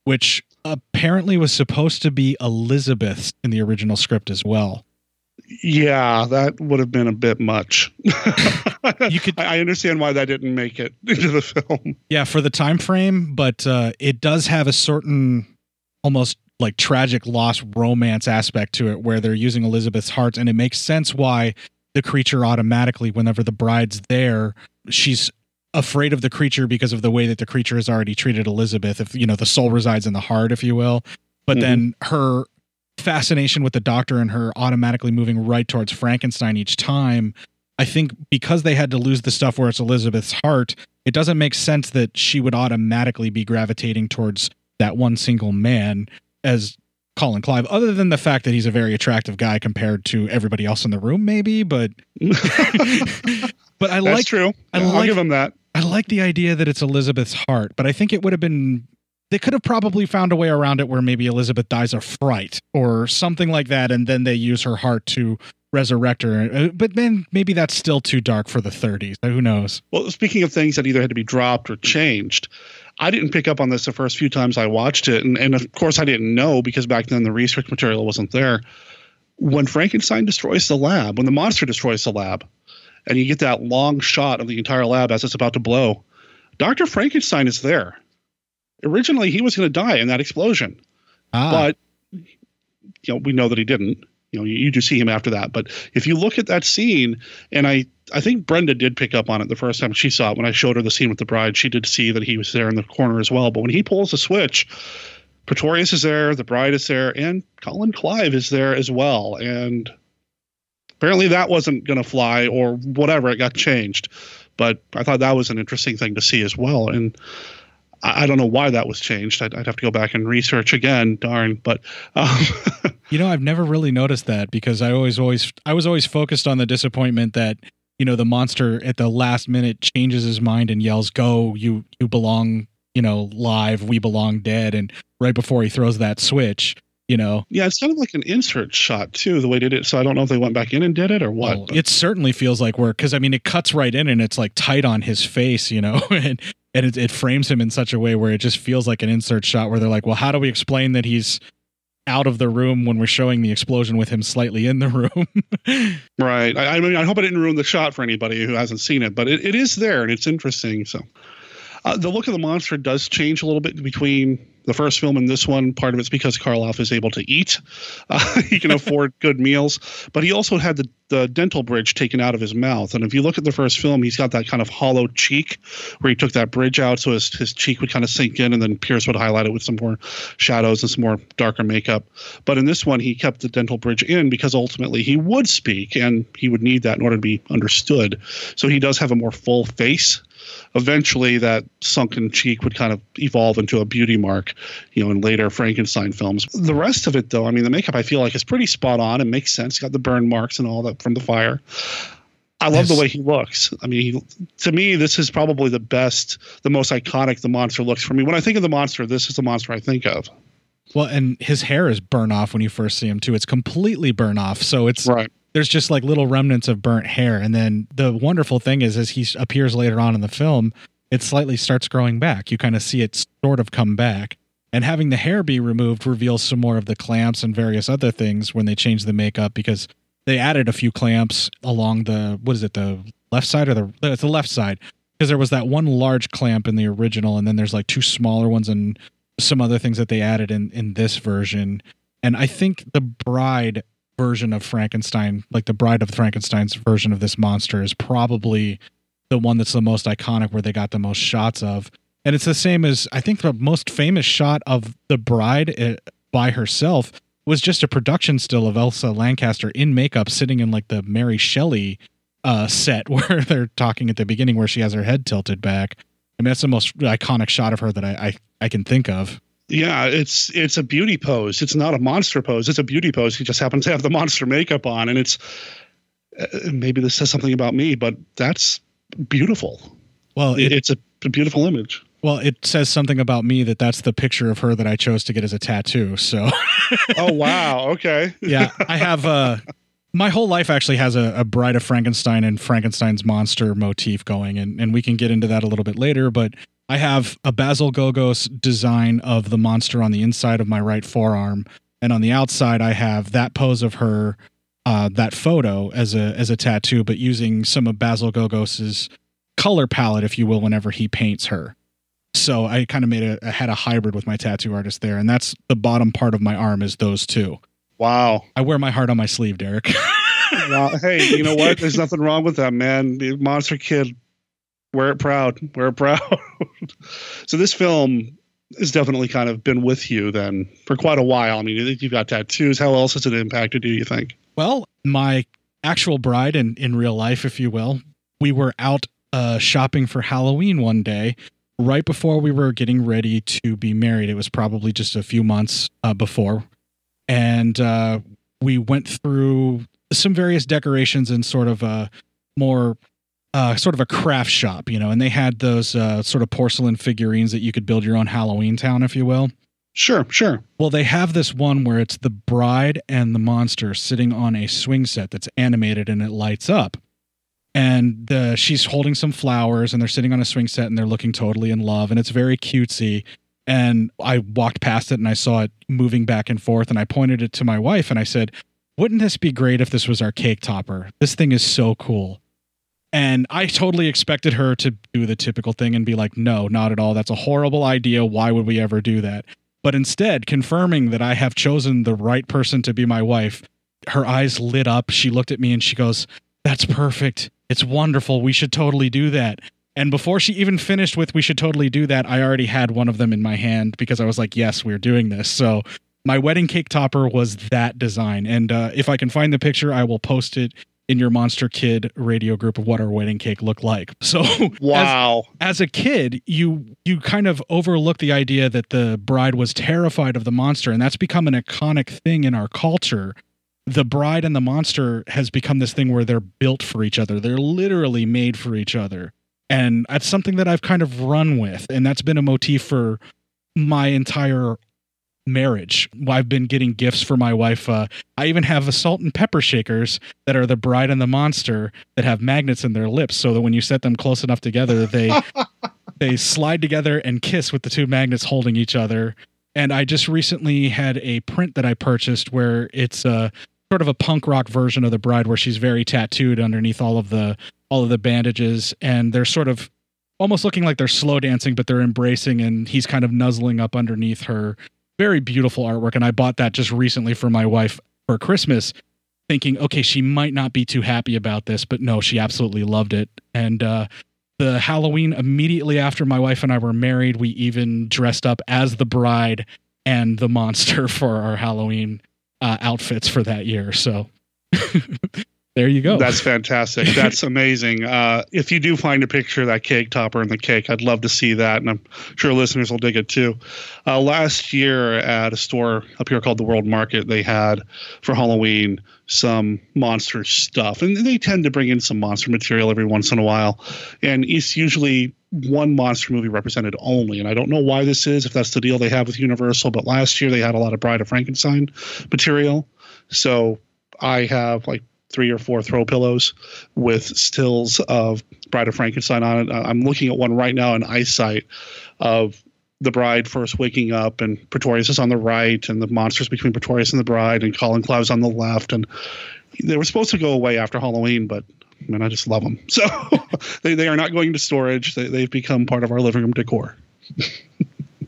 which apparently was supposed to be Elizabeth's in the original script as well. Yeah, that would have been a bit much. [LAUGHS] you could. I understand why that didn't make it [LAUGHS] into the film. Yeah, for the time frame, but uh, it does have a certain almost like tragic loss romance aspect to it where they're using Elizabeth's heart and it makes sense why the creature automatically whenever the bride's there she's afraid of the creature because of the way that the creature has already treated Elizabeth if you know the soul resides in the heart if you will. But then mm-hmm. her fascination with the doctor and her automatically moving right towards Frankenstein each time I think because they had to lose the stuff where it's Elizabeth's heart, it doesn't make sense that she would automatically be gravitating towards that one single man. as Colin Clive, other than the fact that he's a very attractive guy compared to everybody else in the room, maybe. But [LAUGHS] but I That's like true. I I'll like give him that. I like the idea that it's Elizabeth's heart, but I think it would have been they could have probably found a way around it where maybe Elizabeth dies of fright or something like that, and then they use her heart to resurrect her. Uh, But then maybe that's still too dark for the 30s. Who knows? Well, speaking of things that either had to be dropped or changed, I didn't pick up on this the first few times I watched it, and, and of course I didn't know because back then the research material wasn't there. When Frankenstein destroys the lab, when the monster destroys the lab, and you get that long shot of the entire lab as it's about to blow, Dr. Frankenstein is there. Originally, he was going to die in that explosion, Ah. but you know we know that he didn't. You know, you, you do see him after that. But if you look at that scene, and I, I think Brenda did pick up on it the first time she saw it when I showed her the scene with the bride. She did see that he was there in the corner as well. But when he pulls the switch, Pretorius is there, the bride is there, and Colin Clive is there as well. And apparently that wasn't going to fly or whatever. It got changed. But I thought that was an interesting thing to see as well. And I, I don't know why that was changed. I'd, I'd have to go back and research again. Darn. But um, [LAUGHS] You know, I've never really noticed that because I always, always, I was always focused on the disappointment that you know the monster at the last minute changes his mind and yells, "Go! You, you belong! You know, live. We belong dead!" And right before he throws that switch, you know, Yeah, it's kind of like an insert shot too, the way they did it. So I don't know if they went back in and did it or what. Well, it certainly feels like work because I mean it cuts right in and it's like tight on his face, you know, [LAUGHS] and and it, it frames him in such a way where it just feels like an insert shot where they're like, well, how do we explain that he's out of the room when we're showing the explosion with him slightly in the [LAUGHS] room? Right. I, I mean, I hope I didn't ruin the shot for anybody who hasn't seen it, but it, it is there and it's interesting. So uh, the look of the monster does change a little bit between the first film and this one. Part of it's because Karloff is able to eat. Uh, [LAUGHS] he can [LAUGHS] afford good meals, but he also had the, the dental bridge taken out of his mouth. And if you look at the first film, he's got that kind of hollow cheek where he took that bridge out so his, his cheek would kind of sink in and then Pierce would highlight it with some more shadows and some more darker makeup. But in this one, he kept the dental bridge in because ultimately he would speak and he would need that in order to be understood. So he does have a more full face eventually that sunken cheek would kind of evolve into a beauty mark, you know, in later Frankenstein films. The rest of it, though, I mean, the makeup I feel like is pretty spot on and makes sense. Got the burn marks and all that from the fire. I love the way he looks. I mean, he, to me, this is probably the best, the most iconic the monster looks for me. When I think of the monster, this is the monster I think of. well, and his hair is burn off when you first see him too. It's completely burn off, so it's right. There's just like little remnants of burnt hair, and then the wonderful thing is, as he appears later on in the film, it slightly starts growing back. You kind of see it sort of come back. And having the hair be removed reveals some more of the clamps and various other things when they change the makeup because they added a few clamps along the what is it the left side or the it's the left side because there was that one large clamp in the original and then there's like two smaller ones and some other things that they added in in this version and i think the bride version of frankenstein like the bride of frankenstein's version of this monster is probably the one that's the most iconic where they got the most shots of. And it's the same as i think the most famous shot of the bride uh, by herself was just a production still of elsa lanchester in makeup sitting in like the mary shelley uh, set [LAUGHS] where they're talking at the beginning where she has her head tilted back. I mean that's the most iconic shot of her that i i, I can think of Yeah, it's it's a beauty pose. It's not a monster pose. It's a beauty pose. He just happens to have the monster makeup on, and it's uh, maybe this says something about me, but that's beautiful. Well, it, it's a, a beautiful image. Well, it says something about me that that's the picture of her that I chose to get as a tattoo. So, [LAUGHS] oh wow, okay, yeah, [LAUGHS] I have uh my whole life actually has a, a Bride of Frankenstein and Frankenstein's monster motif going, and and we can get into that a little bit later. But I have a Basil Gogos design of the monster on the inside of my right forearm, and on the outside I have that pose of her, uh, that photo as a as a tattoo, but using some of Basil Gogos's color palette, if you will, whenever he paints her. So I kind of made a I had a hybrid with my tattoo artist there, and that's the bottom part of my arm is those two. Wow. I wear my heart on my sleeve, Derek. [LAUGHS] wow. Hey, you know what? There's nothing wrong with that, man. Monster Kid, wear it proud. Wear it proud. [LAUGHS] so this film has definitely kind of been with you then for quite a while. I mean, you've got tattoos. How else has it impacted you? You think? Well, my actual bride in in real life, if you will, we were out uh, shopping for Halloween one day, right before we were getting ready to be married. It was probably just a few months uh, before, and uh, we went through some various decorations and sort of a more uh, sort of a craft shop, you know, and they had those uh, sort of porcelain figurines that you could build your own Halloween town, if you will. Sure, sure. Well, they have this one where it's the bride and the monster sitting on a swing set that's animated and it lights up. And the, she's holding some flowers and they're sitting on a swing set and they're looking totally in love and it's very cutesy. And I walked past it and I saw it moving back and forth and I pointed it to my wife and I said, Wouldn't this be great if this was our cake topper? This thing is so cool. And I totally expected her to do the typical thing and be like, no, not at all. That's a horrible idea. Why would we ever do that? But instead, confirming that I have chosen the right person to be my wife, her eyes lit up. She looked at me and she goes, That's perfect. It's wonderful. We should totally do that. And before she even finished with, We should totally do that, I already had one of them in my hand because I was like, Yes, we're doing this. So my wedding cake topper was that design. And uh, if I can find the picture, I will post it in your monster kid radio group of what our wedding cake looked like. [LAUGHS] So wow. as, as, a kid you you kind of overlook the idea that the bride was terrified of the monster and that's become an iconic thing in our culture. The bride and the monster has become this thing where they're built for each other. They're literally made for each other. And that's something that i've kind of run with and that's been a motif for my entire marriage. I've been getting gifts for my wife. Uh, I even have a salt and pepper shakers that are the bride and the monster that have magnets in their lips, so that when you set them close enough together, they [LAUGHS] they slide together and kiss with the two magnets holding each other. And I just recently had a print that I purchased where it's a sort of a punk rock version of the bride, where she's very tattooed underneath all of the all of the bandages, and they're sort of almost looking like they're slow dancing, but they're embracing, and he's kind of nuzzling up underneath her very beautiful artwork. And I bought that just recently for my wife for Christmas, thinking, okay, she might not be too happy about this, but no, she absolutely loved it. And uh, the Halloween immediately after my wife and I were married, we even dressed up as the bride and the monster [LAUGHS] for our Halloween uh, outfits for that year. So [LAUGHS] there you go. That's fantastic. [LAUGHS] That's amazing. Uh, if you do find a picture of that cake topper and the cake, I'd love to see that, and I'm sure listeners will dig it too. Uh, last year at a store up here called the World Market, they had for Halloween some monster stuff, and they tend to bring in some monster material every once in a while, and it's usually one monster movie represented only. And I don't know why this is, if that's the deal they have with Universal, but last year they had a lot of Bride of Frankenstein material. So I have like three or four throw pillows with stills of Bride of Frankenstein on it. I'm looking at one right now in eyesight of the bride first waking up, and Pretorius is on the right, and the monsters between Pretorius and the bride, and Colin Clive's on the left. And they were supposed to go away after Halloween, but man, I just love them. [LAUGHS] So [LAUGHS] they, they are not going to storage. They, they've become part of our living room decor. [LAUGHS]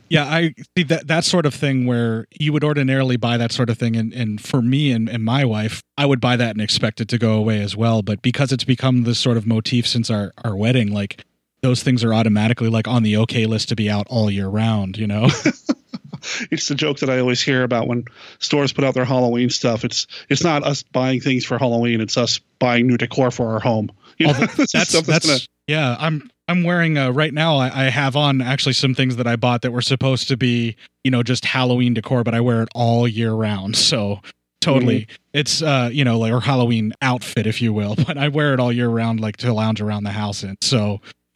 Yeah, I see that that sort of thing where you would ordinarily buy that sort of thing, and, and for me and, and my wife, I would buy that and expect it to go away as well. But because it's become this sort of motif since our, our wedding, like those things are automatically like on the okay list to be out all year round, you know? [LAUGHS] it's the joke that I always hear about when stores put out their Halloween stuff. It's it's not us buying things for Halloween, it's us buying new decor for our home. You know? Oh, [LAUGHS] that's that's, that's yeah, I'm I'm wearing uh, right now. I, I, have on actually some things that I bought that were supposed to be, you know, just Halloween decor, but I wear it all year round. [LAUGHS] So totally, mm-hmm. it's uh, you know, like or Halloween outfit, if you will. [LAUGHS] But I wear it all year round, like to lounge around the house in. So, [LAUGHS]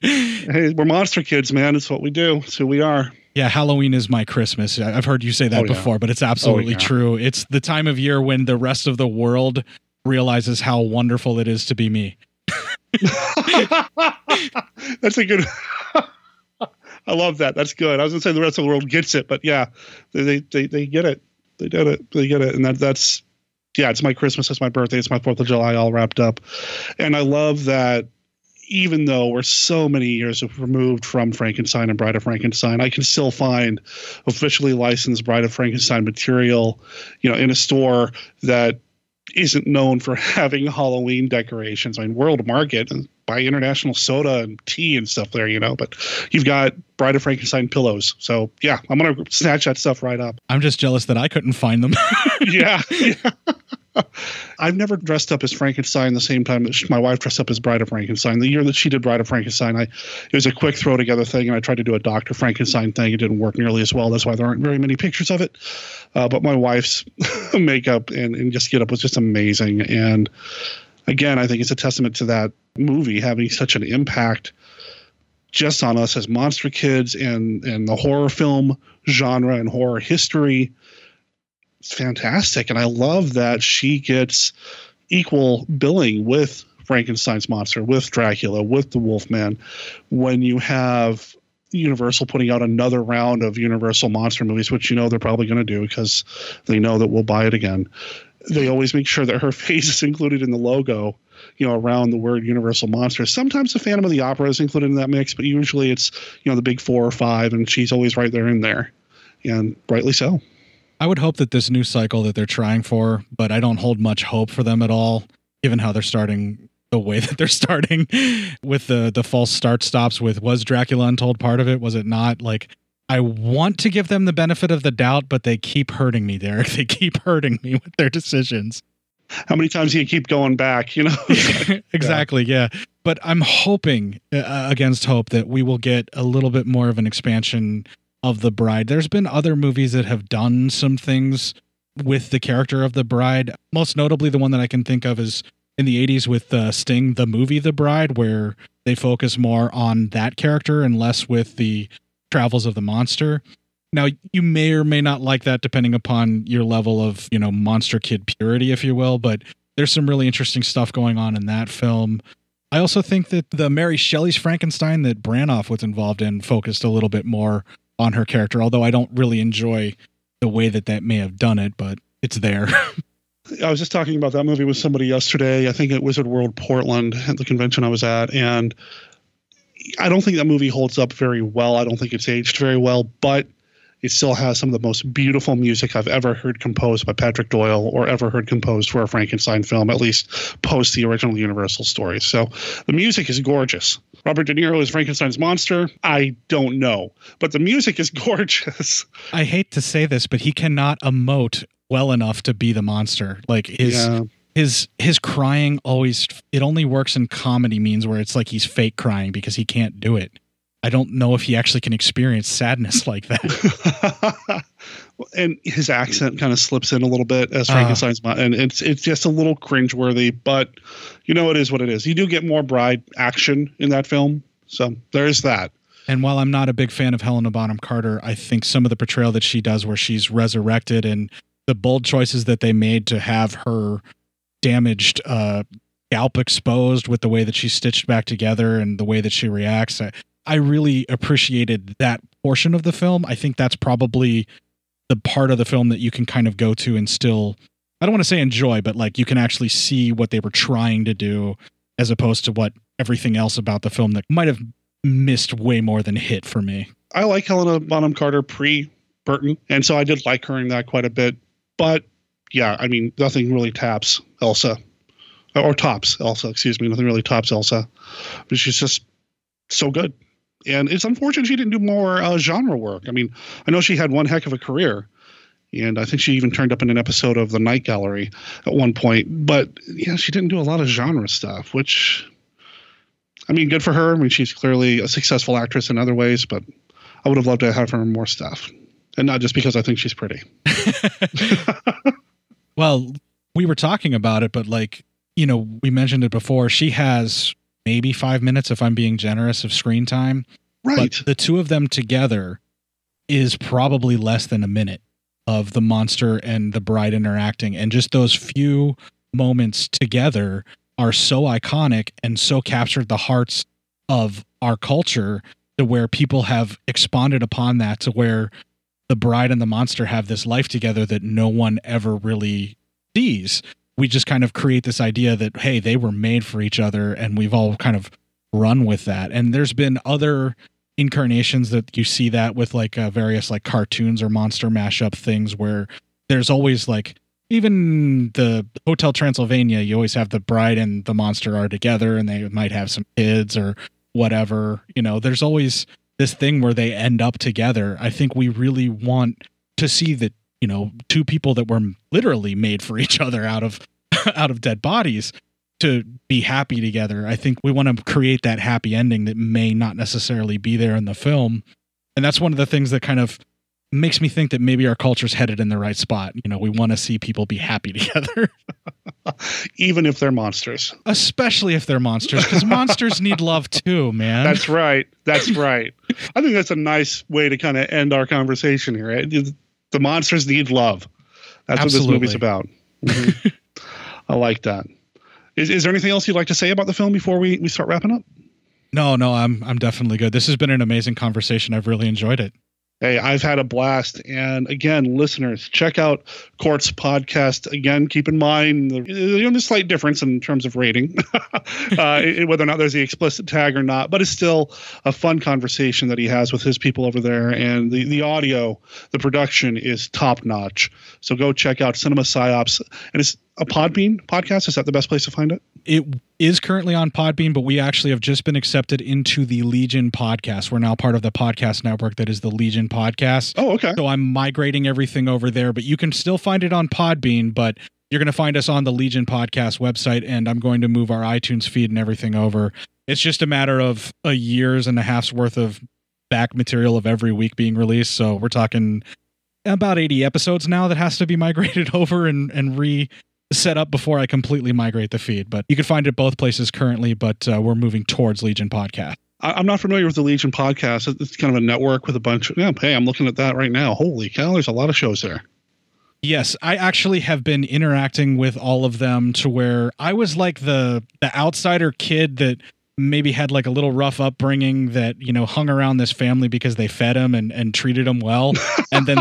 hey, we're monster kids, man. It's what we do. It's who we are. Yeah, Halloween is my Christmas. I've heard you say that oh, before, but it's absolutely oh, yeah. true. It's the time of year when the rest of the world realizes how wonderful it is to be me. [LAUGHS] That's a good. [LAUGHS] I love that. That's good. I was gonna say the rest of the world gets it, but yeah, they they they get it. They did it. They get it, and that that's yeah. It's my Christmas. It's my birthday. It's my Fourth of July, all wrapped up. And I love that. Even though we're so many years removed from Frankenstein and Bride of Frankenstein, I can still find officially licensed Bride of Frankenstein material, you know, in a store that isn't known for [LAUGHS] having Halloween decorations. I mean, World Market and buy international soda and tea and stuff there, you know. But you've got Bride of Frankenstein pillows. So yeah, I'm gonna snatch that stuff right up. I'm just jealous that I couldn't find them. [LAUGHS] yeah, yeah. I've never dressed up as Frankenstein the same time that she, my wife dressed up as Bride of Frankenstein. The year that she did Bride of Frankenstein, I it was a quick throw together thing, and I tried to do a Doctor Frankenstein thing. It didn't work nearly as well. That's why there aren't very many pictures of it. Uh, but my wife's [LAUGHS] makeup and, and just get up was just amazing. And again, I think it's a testament to that movie having such an impact just on us as monster kids and and the horror film genre and horror history fantastic. And i love that she gets equal billing with frankenstein's monster with dracula with the wolfman. When you have universal putting out another round of universal monster movies which you know they're probably going to do because they know that we'll buy it again they always make sure that her [LAUGHS] face is included in the logo you know around the word universal monster. Sometimes the phantom of the opera is included in that mix but usually it's you know the big four or five and she's always right there in there. And rightly so I would hope that this new cycle that they're trying for, but I don't hold much hope for them at all, given how they're starting the way [LAUGHS] that they're starting with the the false start stops with was Dracula Untold part of it? Was it not? Like I want to give them the benefit of the doubt, but they keep hurting me, Derek. [LAUGHS] They keep hurting me with their decisions. how many times do you keep going back you know [LAUGHS] exactly, yeah. But I'm hoping uh, against hope that we will get a little bit more of an expansion of the bride. There's been other movies that have done some things with the character of the bride. Most notably, the one that I can think of is in the 80s with uh, Sting, the movie The Bride, where they focus more on that character and less with the travels of the monster. Now, you may or may not like that depending upon your level of, you know, monster kid purity, if you will, but there's some really interesting stuff going on in that film. I also think that the Mary Shelley's Frankenstein that Branagh was involved in focused a little bit more on her character, although I don't really enjoy the way that that may have done it, but it's there. [LAUGHS] I was just talking about that movie with somebody yesterday. I think at Wizard World Portland at the convention I was at, and I don't think that movie holds up very well. I don't think it's aged very well, but it still has some of the most beautiful music I've ever heard composed by Patrick Doyle or ever heard composed for a Frankenstein film, at least post the original Universal story. So the music is gorgeous. Robert De Niro is Frankenstein's monster. I don't know, but the music is [LAUGHS] gorgeous. I hate to say this, but he cannot emote well enough to be the monster. Like his Yeah. his his crying always it only works in comedy means where it's like he's fake crying because he can't do it. I don't know if he actually can experience sadness [LAUGHS] like that. [LAUGHS] and his accent kind of slips in a little bit as Ah. Frankenstein's mon- and it's it's just a little cringeworthy, but you know it is what it is. You do get more bride action in that film, so there's that. And while I'm not a big fan of Helena Bonham Carter, I think some of the portrayal that she does, where she's resurrected, and the bold choices that they made to have her damaged uh, scalp exposed with the way that she's stitched back together and the way that she reacts, I, I really appreciated that portion of the film. I think that's probably the part of the film that you can kind of go to and still, I don't want to say enjoy, but like you can actually see what they were trying to do as opposed to what everything else about the film that might have missed way more than hit for me. I like Helena Bonham Carter pre Burton, and so I did like her in that quite a bit. But yeah, I mean, nothing really taps Elsa, or tops Elsa. Excuse me, nothing really tops Elsa, but she's just so good. And it's unfortunate she didn't do more uh, genre work. I mean, I know she had one heck of a career, and I think she even turned up in an episode of The Night Gallery at one point. But yeah, she didn't do a lot of genre stuff, which I mean, good for her. I mean, she's clearly a successful actress in other ways, but I would have loved to have her in more stuff. And not just because I think she's pretty. [LAUGHS] Well, we were talking about it, but like, you know, we mentioned it before. She has maybe five minutes, if I'm being generous, of screen time. Right. But the two of them together is probably less than a minute of the monster and the bride interacting. And just those few moments together are so iconic and so captured the hearts of our culture to where people have expanded upon that to where the bride and the monster have this life together that no one ever really sees. We just kind of create this idea that, hey, they were made for each other, and we've all kind of run with that. And there's been other incarnations that you see that with like uh, various like cartoons or monster mashup things where there's always like even the Hotel Transylvania, you always have the bride and the monster are together and they might have some kids or whatever. You know, there's always this thing where they end up together. I think we really want to see that, you know, two people that were literally made for each other out of [LAUGHS] out of dead bodies to be happy together. I think we want to create that happy ending that may not necessarily be there in the film. And that's one of the things that kind of makes me think that maybe our culture's headed in the right spot. You know, we want to see people be happy [LAUGHS] together. Even if they're monsters. Especially if they're monsters, because monsters need love too, man. That's right. That's right. I think that's a nice way to kind of end our conversation here. The monsters need love. That's Absolutely. what this movie's about. Mhm. [LAUGHS] I like that. Is, is there anything else you'd like to say about the film before we, we start wrapping up? No, no, I'm I'm definitely good. This has been an amazing conversation. I've really enjoyed it. Hey, I've had a blast. And again, listeners, check out Court's podcast. Again, keep in mind the, slight difference in terms of rating, [LAUGHS] uh, whether or not there's the explicit tag or not, but it's still a fun conversation that he has with his people over there. And the, the audio, the production is top notch. So go check out Cinema Psyops. And it's a Podbean podcast. Is that the best place to find it? It is currently on Podbean, but we actually have just been accepted into the Legion podcast. We're now part of the podcast network that is the Legion podcast. Oh, okay. So I'm migrating everything over there, but you can still find it on Podbean, but you're going to find us on the Legion podcast website, and I'm going to move our iTunes feed and everything over. It's just a matter of a year's and a half's worth of back material of every week being released. So we're talking about 80 episodes now that has to be [LAUGHS] migrated over and, and re set up before I completely migrate the feed. But you can find it both places currently, but uh, we're moving towards Legion Podcast. I'm not familiar with the Legion podcast. It's kind of a network with a bunch of, yeah, hey, I'm looking at that right now. Holy cow, there's a lot of shows there. Yes, I actually have been interacting with all of them to where I was like the the outsider kid that maybe had like a little rough upbringing that you know hung around this family because they fed him and and treated him well, [LAUGHS] and then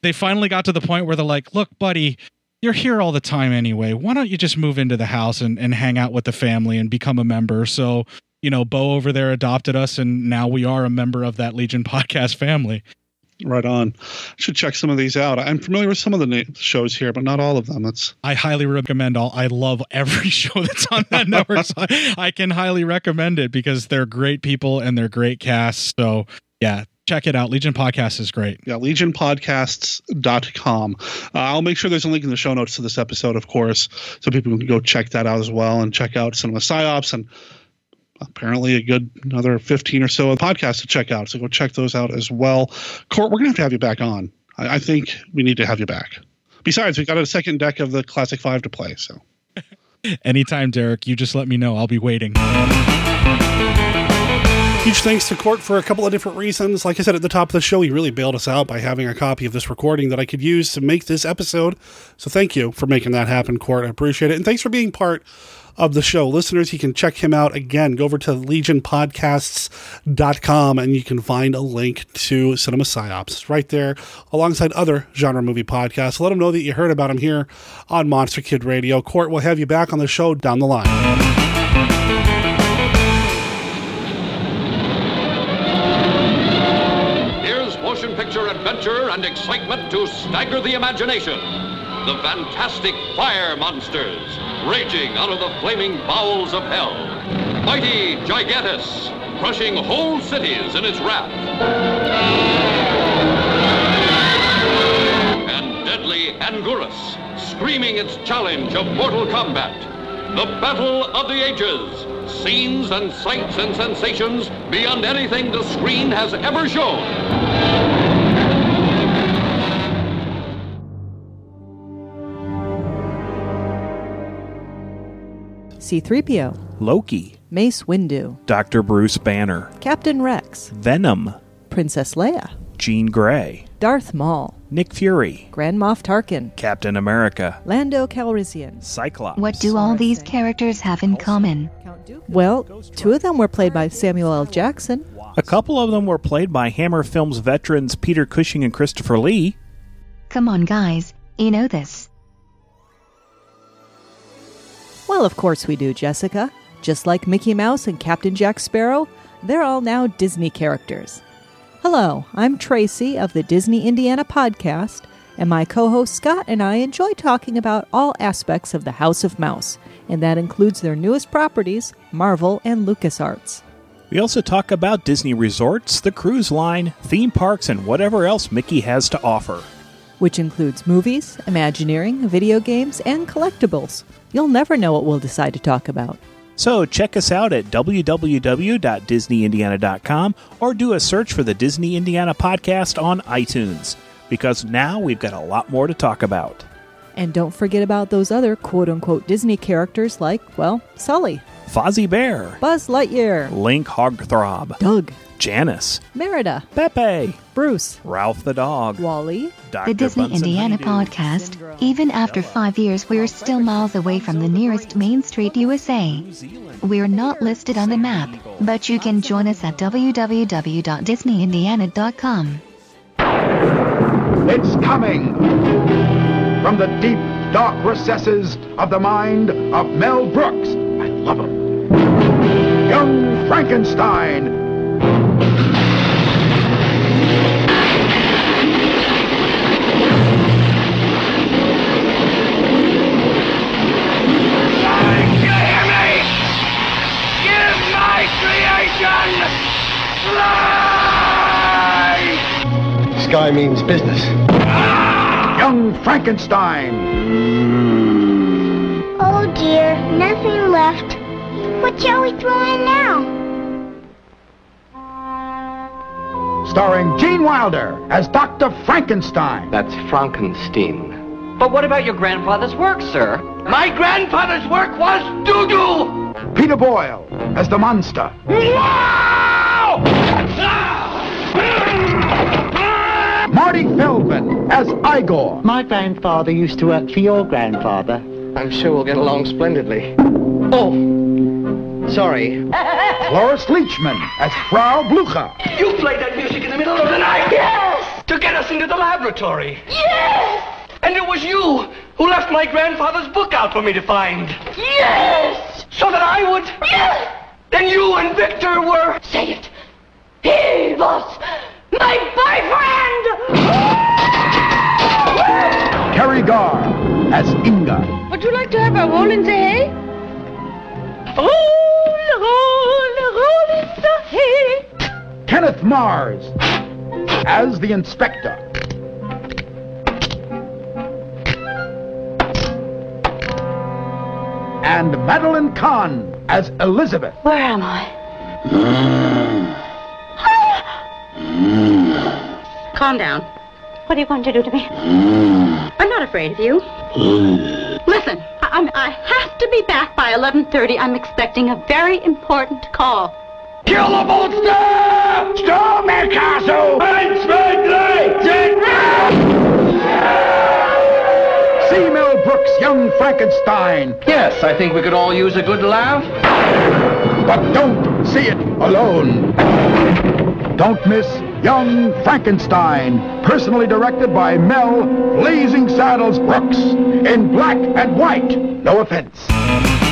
they finally got to the point where they're like, "Look, buddy." You're here all the time anyway. Why don't you just move into the house and, and hang out with the family and become a member? So, you know, Bo over there adopted us, and now we are a member of that Legion [LAUGHS] podcast family. Right on. I Should check some of these out. I'm familiar with some of the na- shows here, but not all of them. That's I highly recommend all. I love every [LAUGHS] show that's on that network. So I, I can highly recommend it because they're great people and they're great casts. So yeah, check it out. Legion Podcast is great. yeah, legionpodcasts.com. Uh, I'll make sure there's a link in the show notes to this episode, of course, so people can go check that out as well and check out Cinema Psyops and apparently a good another 15 or so of podcasts to check out. So go check those out as well. Court, we're going to have to have you back on. I, I think we need to have you back. Besides, we got a second deck of the Classic Five to play. So [LAUGHS] Anytime, Derek, you just let me know. I'll be waiting. Huge thanks to Court for a couple of different reasons. Like I said at the top of the show, he really bailed us out by having a copy of this recording that I could use to make this episode. So thank you for making that happen, Court. I appreciate it. And thanks for being part of the show. Listeners, you can check him out again. Go over to legionpodcasts.com and you can find a link to Cinema Psyops right there alongside other genre movie podcasts. Let them know that you heard about him here on Monster Kid Radio. Court will have you back on the show down the line. The imagination. The fantastic fire monsters raging out of the flaming bowels of hell. Mighty Gigantis crushing whole cities in its wrath. And deadly Anguirus screaming its challenge of mortal combat. The Battle of the Ages. Scenes and sights and sensations beyond anything the screen has ever shown. C3PO, Loki, Mace Windu, Dr. Bruce Banner, Captain Rex, Venom, Princess Leia, Jean Grey, Darth Maul, Nick Fury, Grand Moff Tarkin, Captain America, Lando Calrissian, Cyclops. What do all these characters have in common? Well, two of them were played by Samuel L. Jackson. A couple of them were played by Hammer Films veterans Peter Cushing and Christopher Lee. Come on, guys. You know this. Well, of course we do, Jessica. Just like Mickey Mouse and Captain Jack Sparrow, they're all now Disney characters. Hello, I'm Tracy of the Disney Indiana podcast, and my co host Scott and I enjoy talking about all aspects of the House of Mouse, and that includes their newest properties, Marvel and LucasArts. We also talk about Disney resorts, the cruise line, theme parks, and whatever else Mickey has to offer. which includes movies, Imagineering, video games, and collectibles. You'll never know what we'll decide to talk about. So check us out at www.disneyindiana.com or do a search for the Disney Indiana podcast on iTunes because now we've got a lot more to talk about. And don't forget about those other quote unquote Disney characters like, well, Sully, Fozzie Bear, Buzz Lightyear, Link Hogthrob, Doug, Janice, Merida, Pepe, Bruce, Ralph the dog, Wally, Dr. The Disney Bunsen Indiana Honeydew. podcast. Even after five years, we're still miles away from the nearest Main Street, USA. We're not listed on the map, but you can join us at www.disneyindiana.com. It's coming! From the deep, dark recesses of the mind of Mel Brooks. I love him. Young Frankenstein. Creation life! Sky means business. Young Frankenstein. Oh dear, nothing left. What shall we throw in now? Starring Gene Wilder as Dr. Frankenstein. That's Frankenstein. But what about your grandfather's work, sir? My grandfather's work was doo-doo! Peter Boyle as the monster. Wow! Marty Feldman as Igor. My grandfather used to work for your grandfather. I'm sure we'll get along splendidly. Oh, sorry. Cloris Leachman as Frau Blucher. You played that music in the middle of the night? Yes! To get us into the laboratory. Yes! And it was you who left my grandfather's book out for me to find. Yes! So that I would... Yes! Then you and Victor were... Say it. He was my boyfriend! Teri Garr as Inga. Would you like to have a roll in the hay? Roll, roll, roll in the hay. Kenneth Mars as the inspector. And Madeline Kahn as Elizabeth. Where am I? Calm down. What are you going to do to me? I'm not afraid of you. Listen, I, I'm, I have to be back by 11.30. I'm expecting a very important call. Kill the monster! Storm my castle! And See Mel Brooks' Young Frankenstein. Yes, I think we could all use a good laugh. But don't see it alone. Don't miss Young Frankenstein, personally directed by Mel Blazing Saddles Brooks, in black and white. No offense.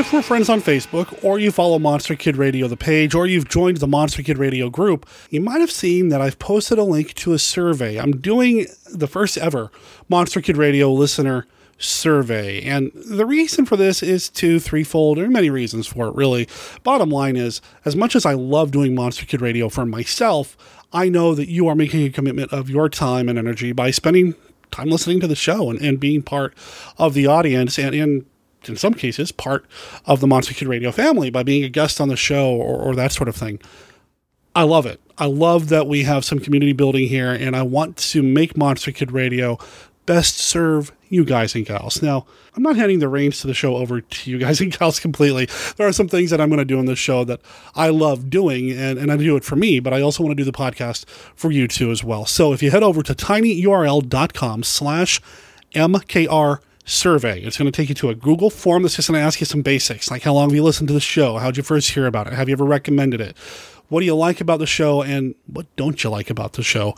If we're friends on Facebook, or you follow Monster Kid Radio, the page, or you've joined the Monster Kid Radio group, you might have seen that I've posted a link to a survey. I'm doing the first ever Monster Kid Radio listener survey. And the reason for this is two, threefold. Are many reasons for it, really. Bottom line is, as much as I love doing Monster Kid Radio for myself, I know that you are making a commitment of your time and energy by spending time listening to the show and, and being part of the audience and, and in some cases, part of the Monster Kid Radio family by being a guest on the show or, or that sort of thing. I love it. I love that we have some community building here, and I want to make Monster Kid Radio best serve you guys and gals. Now, I'm not handing the reins to the show over to you guys [LAUGHS] and gals completely. There are some things that I'm going to do on this show that I love doing, and, and I do it for me, but I also want to do the podcast for you too as well. So if you head over to tinyurl.com slash MKR survey. It's going to take you to a Google form that's just going to ask you some basics, like how long have you listened to the show? How'd you first hear about it? Have you ever recommended it? What do you like about the show and what don't you like about the show?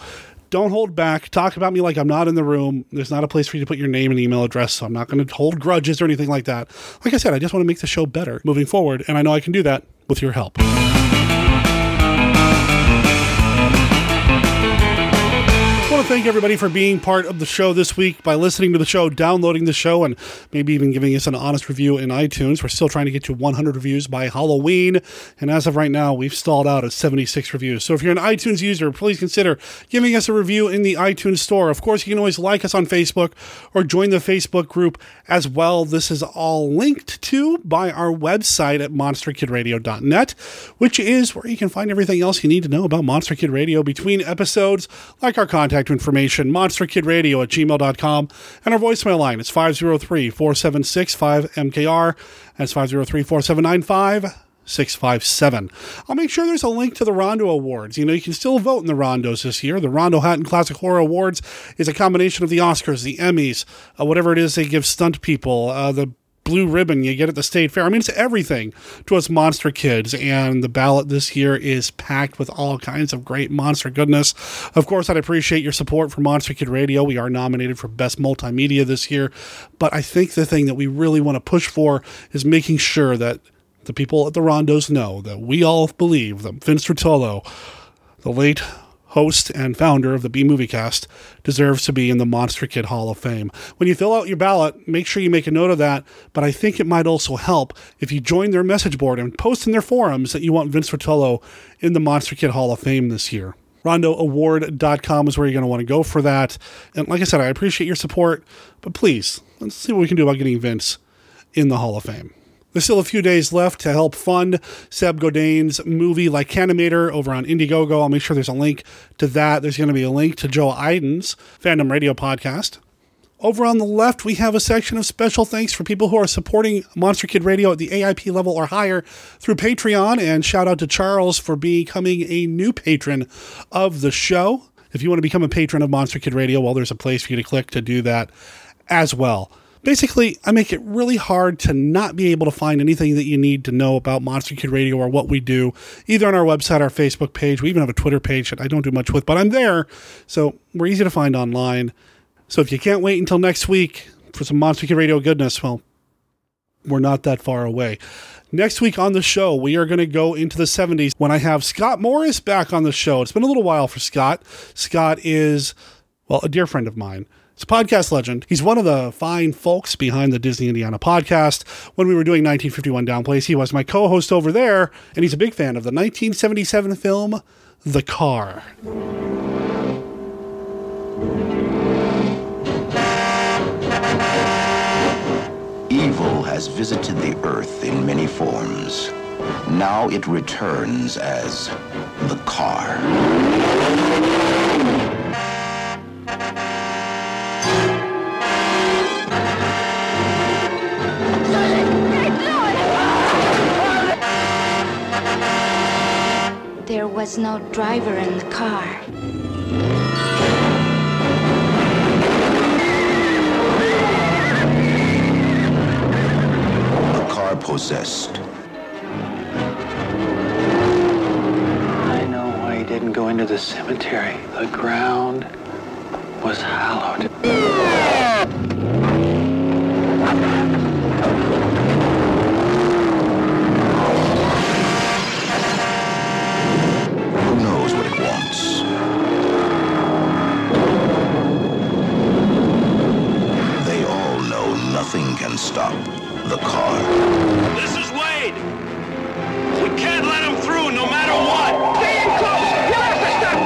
Don't hold back. Talk about me like I'm not in the room. There's not a place for you to put your name and email address, so I'm not going to hold grudges or anything like that. Like I said, I just want to make the show better moving forward, and I know I can do that with your help. Thank everybody for being part of the show this week by listening to the show, downloading the show, and maybe even giving us an honest review in iTunes. We're still trying to get to 100 reviews by Halloween, and as of right now, we've stalled out at 76 reviews. So if you're an iTunes user, please consider giving us a review in the iTunes store. Of course, you can always like us on Facebook or join the Facebook group as well. This is all linked to by our website at monsterkidradio.net, which is where you can find everything else you need to know about Monster Kid Radio between episodes, like our contact information, monsterkidradio at gmail.com, and our voicemail line is 503 476 5MKR. That's 503 4795 657. I'll make sure there's a link to the Rondo Awards. You know, you can still vote in the Rondos this year. The Rondo Hatton Classic Horror Awards is a combination of the Oscars, the Emmys, uh, whatever it is they give stunt people, uh, the blue ribbon you get at the state fair. I mean, it's everything to us monster kids. And the ballot this year is packed with all kinds of great monster goodness. Of course, I'd appreciate your support for Monster Kid Radio. We are nominated for Best Multimedia this year. But I think the thing that we really want to push for is making sure that the people at the Rondos know that we all believe that Vince Rotolo, the late host and founder of the B Movie Cast, deserves to be in the Monster Kid Hall of Fame. When you fill out your ballot, make sure you make a note of that, but I think it might also help if you join their message board and post in their forums that you want Vince Rotolo in the Monster Kid Hall of Fame this year. RondoAward.com is where you're going to want to go for that. And like I said, I appreciate your support, but please, let's see what we can do about getting Vince in the Hall of Fame. There's still a few days left to help fund Seb Godin's movie Like Lycanimator over on Indiegogo. I'll make sure there's a link to that. There's going to be a link to Joe Iden's Fandom Radio podcast. Over on the left, we have a section of special thanks for people who are supporting Monster Kid Radio at the AIP level or higher through Patreon. And shout out to Charles for becoming a new patron of the show. If you want to become a patron of Monster Kid Radio, well, there's a place for you to click to do that as well. Basically, I make it really hard to not be able to find anything that you need to know about Monster Kid Radio or what we do, either on our website, our Facebook page. We even have a Twitter page that I don't do much with, but I'm there. So we're easy to find online. So if you can't wait until next week for some Monster Kid Radio goodness, well, we're not that far away. Next week on the show, we are going to go into the 70s when I have Scott Morris back on the show. It's been a little while for Scott. Scott is, well, a dear friend of mine. A podcast legend. He's one of the fine folks behind the Disney Indiana podcast. When we were doing 1951 Downplays, he was my co host over there, and he's a big fan of the 1977 film The Car. Evil has visited the earth in many forms. Now it returns as the car. There was no driver in the car. The car possessed. I know why he didn't go into the cemetery. The ground was hallowed. Stop the car. This is Wade. We can't let him through no matter what. Stay in close. You'll have to stop.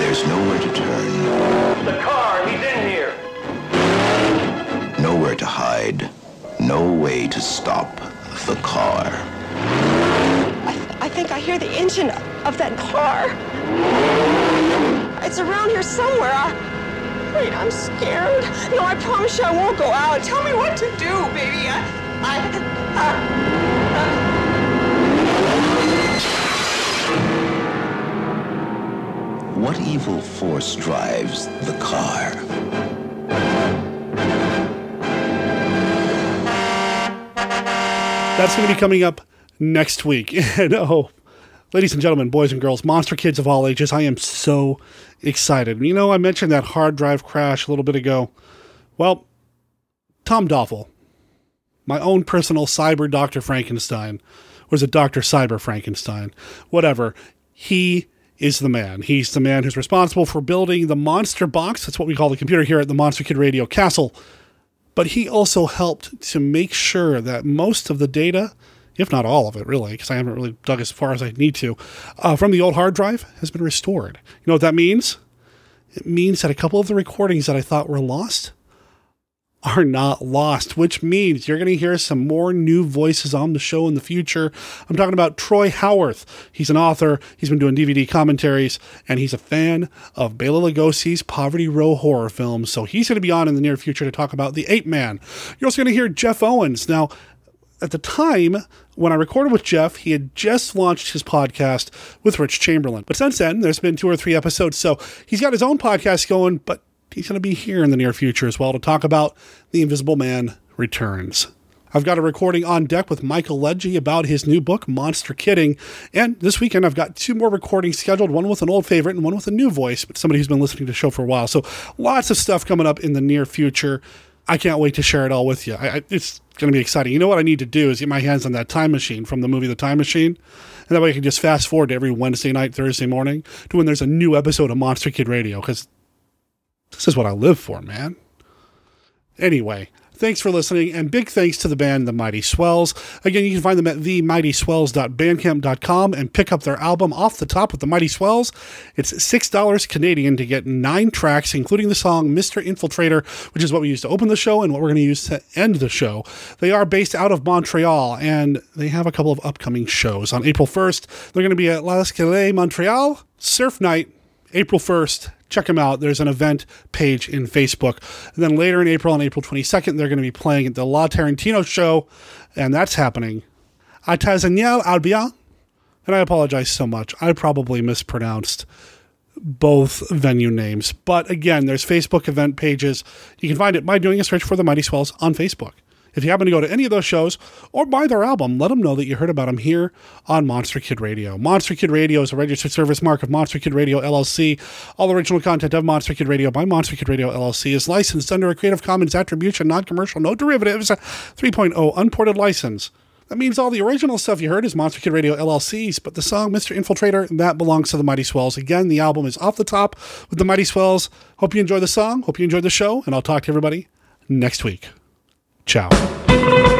There's nowhere to turn, The car, he's in here. nowhere to hide, no way to stop the car. I think I hear the engine of that car. It's around here somewhere. I, wait, I'm scared. No, I promise you I won't go out. Tell me what to do, baby. I, I, uh, uh. What evil force drives the car? That's going to be coming up next week. [LAUGHS] And oh, ladies and gentlemen, boys and girls, monster kids of all ages, I am so excited. You know, I mentioned that hard drive crash a little bit ago. Well, Tom Doffel, my own personal cyber Dr. Frankenstein, was it Dr. Cyber Frankenstein? Whatever. He is the man. He's the man who's responsible for building the monster box. That's what we call the computer here at the Monster Kid Radio Castle. But he also helped to make sure that most of the data, if not all of it, really, because I haven't really dug as far as I need to, uh, from the old hard drive has been restored. You know what that means? It means that a couple of the recordings that I thought were lost are not lost, which means you're going to hear some more new voices on the show in the future. I'm talking about Troy Howarth. He's an author, he's been doing DVD commentaries, and he's a fan of Bela Lugosi's Poverty Row horror films. So he's going to be on in the near future to talk about The Ape Man. You're also going to hear Jeff Owens. Now, at the time when I recorded with Jeff, he had just launched his podcast with Rich Chamberlain. But since then, there's been two or three episodes. So he's got his own podcast going, but he's going to be here in the near future as well to talk about The Invisible Man Returns. I've got a recording on deck with Michael Ledge about his new book, Monster Kidding. And this weekend, I've got two more recordings scheduled one with an old favorite and one with a new voice, but somebody who's been listening to the show for a while. So lots of stuff coming up in the near future. I can't wait to share it all with you. I, I, it's going to be exciting. You know what I need to do is get my hands on that time machine from the movie The Time Machine. And that way I can just fast forward to every Wednesday night, Thursday morning to when there's a new episode of Monster Kid Radio because this is what I live for, man. Anyway, thanks for listening, and big thanks to the band The Mighty Swells. Again, you can find them at themightyswells.bandcamp.com and pick up their album Off the Top with The Mighty Swells. It's $6 Canadian to get nine tracks, including the song Mr. Infiltrator, which is what we used to open the show and what we're going to use to end the show. They are based out of Montreal, and they have a couple of upcoming shows. On April 1st, they're going to be at La Escalade, Montreal, Surf Night, April 1st, check them out. There's an event page in Facebook. And then later in April, on April 22nd, they're going to be playing at the La Tarantino show, and that's happening Tazaniel Albia. And I apologize so much. I probably mispronounced both venue names. But again, there's Facebook event pages. You can find it by doing a search for the Mighty Swells on Facebook. If you happen to go to any of those shows or buy their album, let them know that you heard about them here on Monster Kid Radio. Monster Kid Radio is a registered service mark of Monster Kid Radio LLC. All original content of Monster Kid Radio by Monster Kid Radio LLC is licensed under a Creative Commons Attribution, Non Commercial, No Derivatives 3.0 unported license. That means all the original stuff you heard is Monster Kid Radio LLC's, but the song Mr. Infiltrator, that belongs to the Mighty Swells. Again, the album is off the top with the Mighty Swells. Hope you enjoy the song. Hope you enjoyed the show, and I'll talk to everybody next week. Tchau.